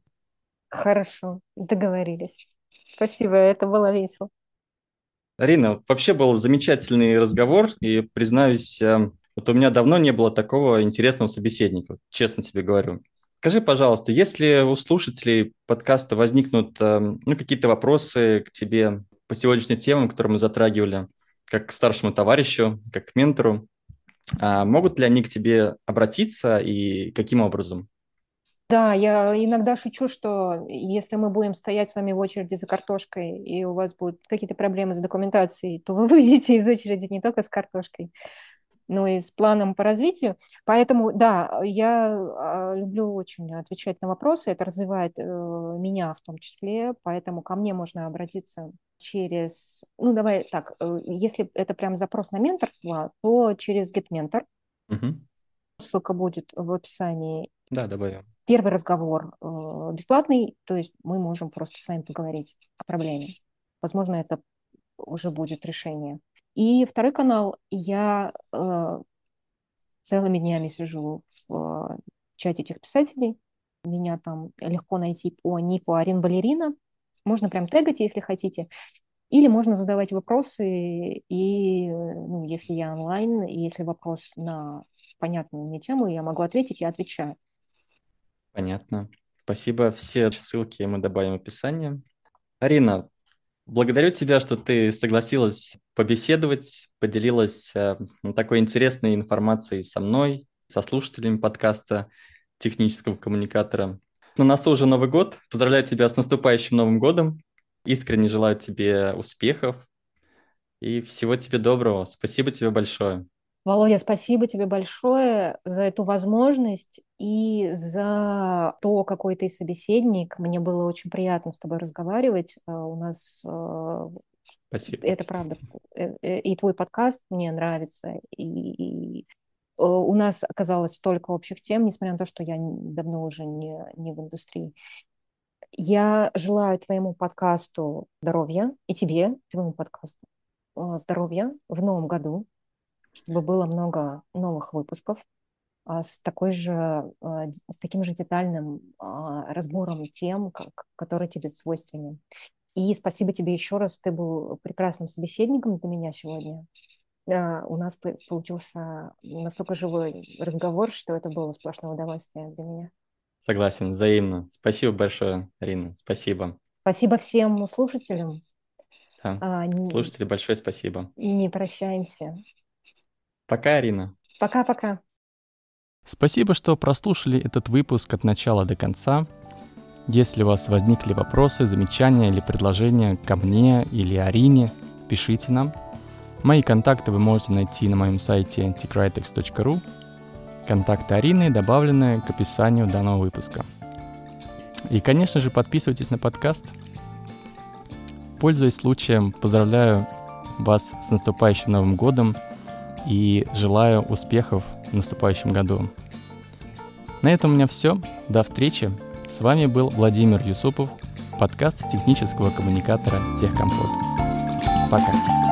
Хорошо, договорились. Спасибо, это было весело. Арина, вообще был замечательный разговор, и признаюсь, э, вот у меня давно не было такого интересного собеседника, честно тебе говорю. Скажи, пожалуйста, если у слушателей подкаста возникнут э, ну, какие-то вопросы к тебе по сегодняшней теме, которые мы затрагивали, как к старшему товарищу, как к ментору, а могут ли они к тебе обратиться и каким образом? Да, я иногда шучу, что если мы будем стоять с вами в очереди за картошкой, и у вас будут какие-то проблемы с документацией, то вы выйдете из очереди не только с картошкой, но и с планом по развитию. Поэтому, да, я а, люблю очень отвечать на вопросы, это развивает э, меня в том числе, поэтому ко мне можно обратиться через, ну давай так, э, если это прям запрос на менторство, то через GetMentor. Угу. Ссылка будет в описании. Да, добавим первый разговор э, бесплатный, то есть мы можем просто с вами поговорить о проблеме. Возможно, это уже будет решение. И второй канал, я э, целыми днями сижу в э, чате этих писателей. Меня там легко найти по нику Арин Балерина. Можно прям тегать, если хотите. Или можно задавать вопросы, и ну, если я онлайн, и если вопрос на понятную мне тему, я могу ответить, я отвечаю. Понятно. Спасибо. Все ссылки мы добавим в описание. Арина, благодарю тебя, что ты согласилась побеседовать, поделилась э, такой интересной информацией со мной, со слушателями подкаста технического коммуникатора. На носу уже Новый год. Поздравляю тебя с наступающим Новым годом. Искренне желаю тебе успехов и всего тебе доброго. Спасибо тебе большое. Володя, спасибо тебе большое за эту возможность и за то, какой ты собеседник. Мне было очень приятно с тобой разговаривать. Э, у нас э, Спасибо. Это правда. Э, и твой подкаст мне нравится. И, и у нас оказалось столько общих тем, несмотря на то, что я давно уже не, не в индустрии. Я желаю твоему подкасту здоровья и тебе, твоему подкасту здоровья в новом году, чтобы было много новых выпусков а, с такой же, а, с таким же детальным а, разбором тем, как, которые тебе свойственны. И спасибо тебе еще раз, ты был прекрасным собеседником для меня сегодня. У нас получился настолько живой разговор, что это было сплошное удовольствие для меня. Согласен, взаимно. Спасибо большое, Арина. Спасибо. Спасибо всем слушателям. Да. А, Слушатели, большое спасибо. Не прощаемся. Пока, Арина. Пока-пока. Спасибо, что прослушали этот выпуск от начала до конца. Если у вас возникли вопросы, замечания или предложения ко мне или Арине, пишите нам. Мои контакты вы можете найти на моем сайте anticritex.ru. Контакты Арины добавлены к описанию данного выпуска. И, конечно же, подписывайтесь на подкаст. Пользуясь случаем, поздравляю вас с наступающим Новым годом – и желаю успехов в наступающем году. На этом у меня все. До встречи. С вами был Владимир Юсупов, подкаст технического коммуникатора Техкомпот. Пока.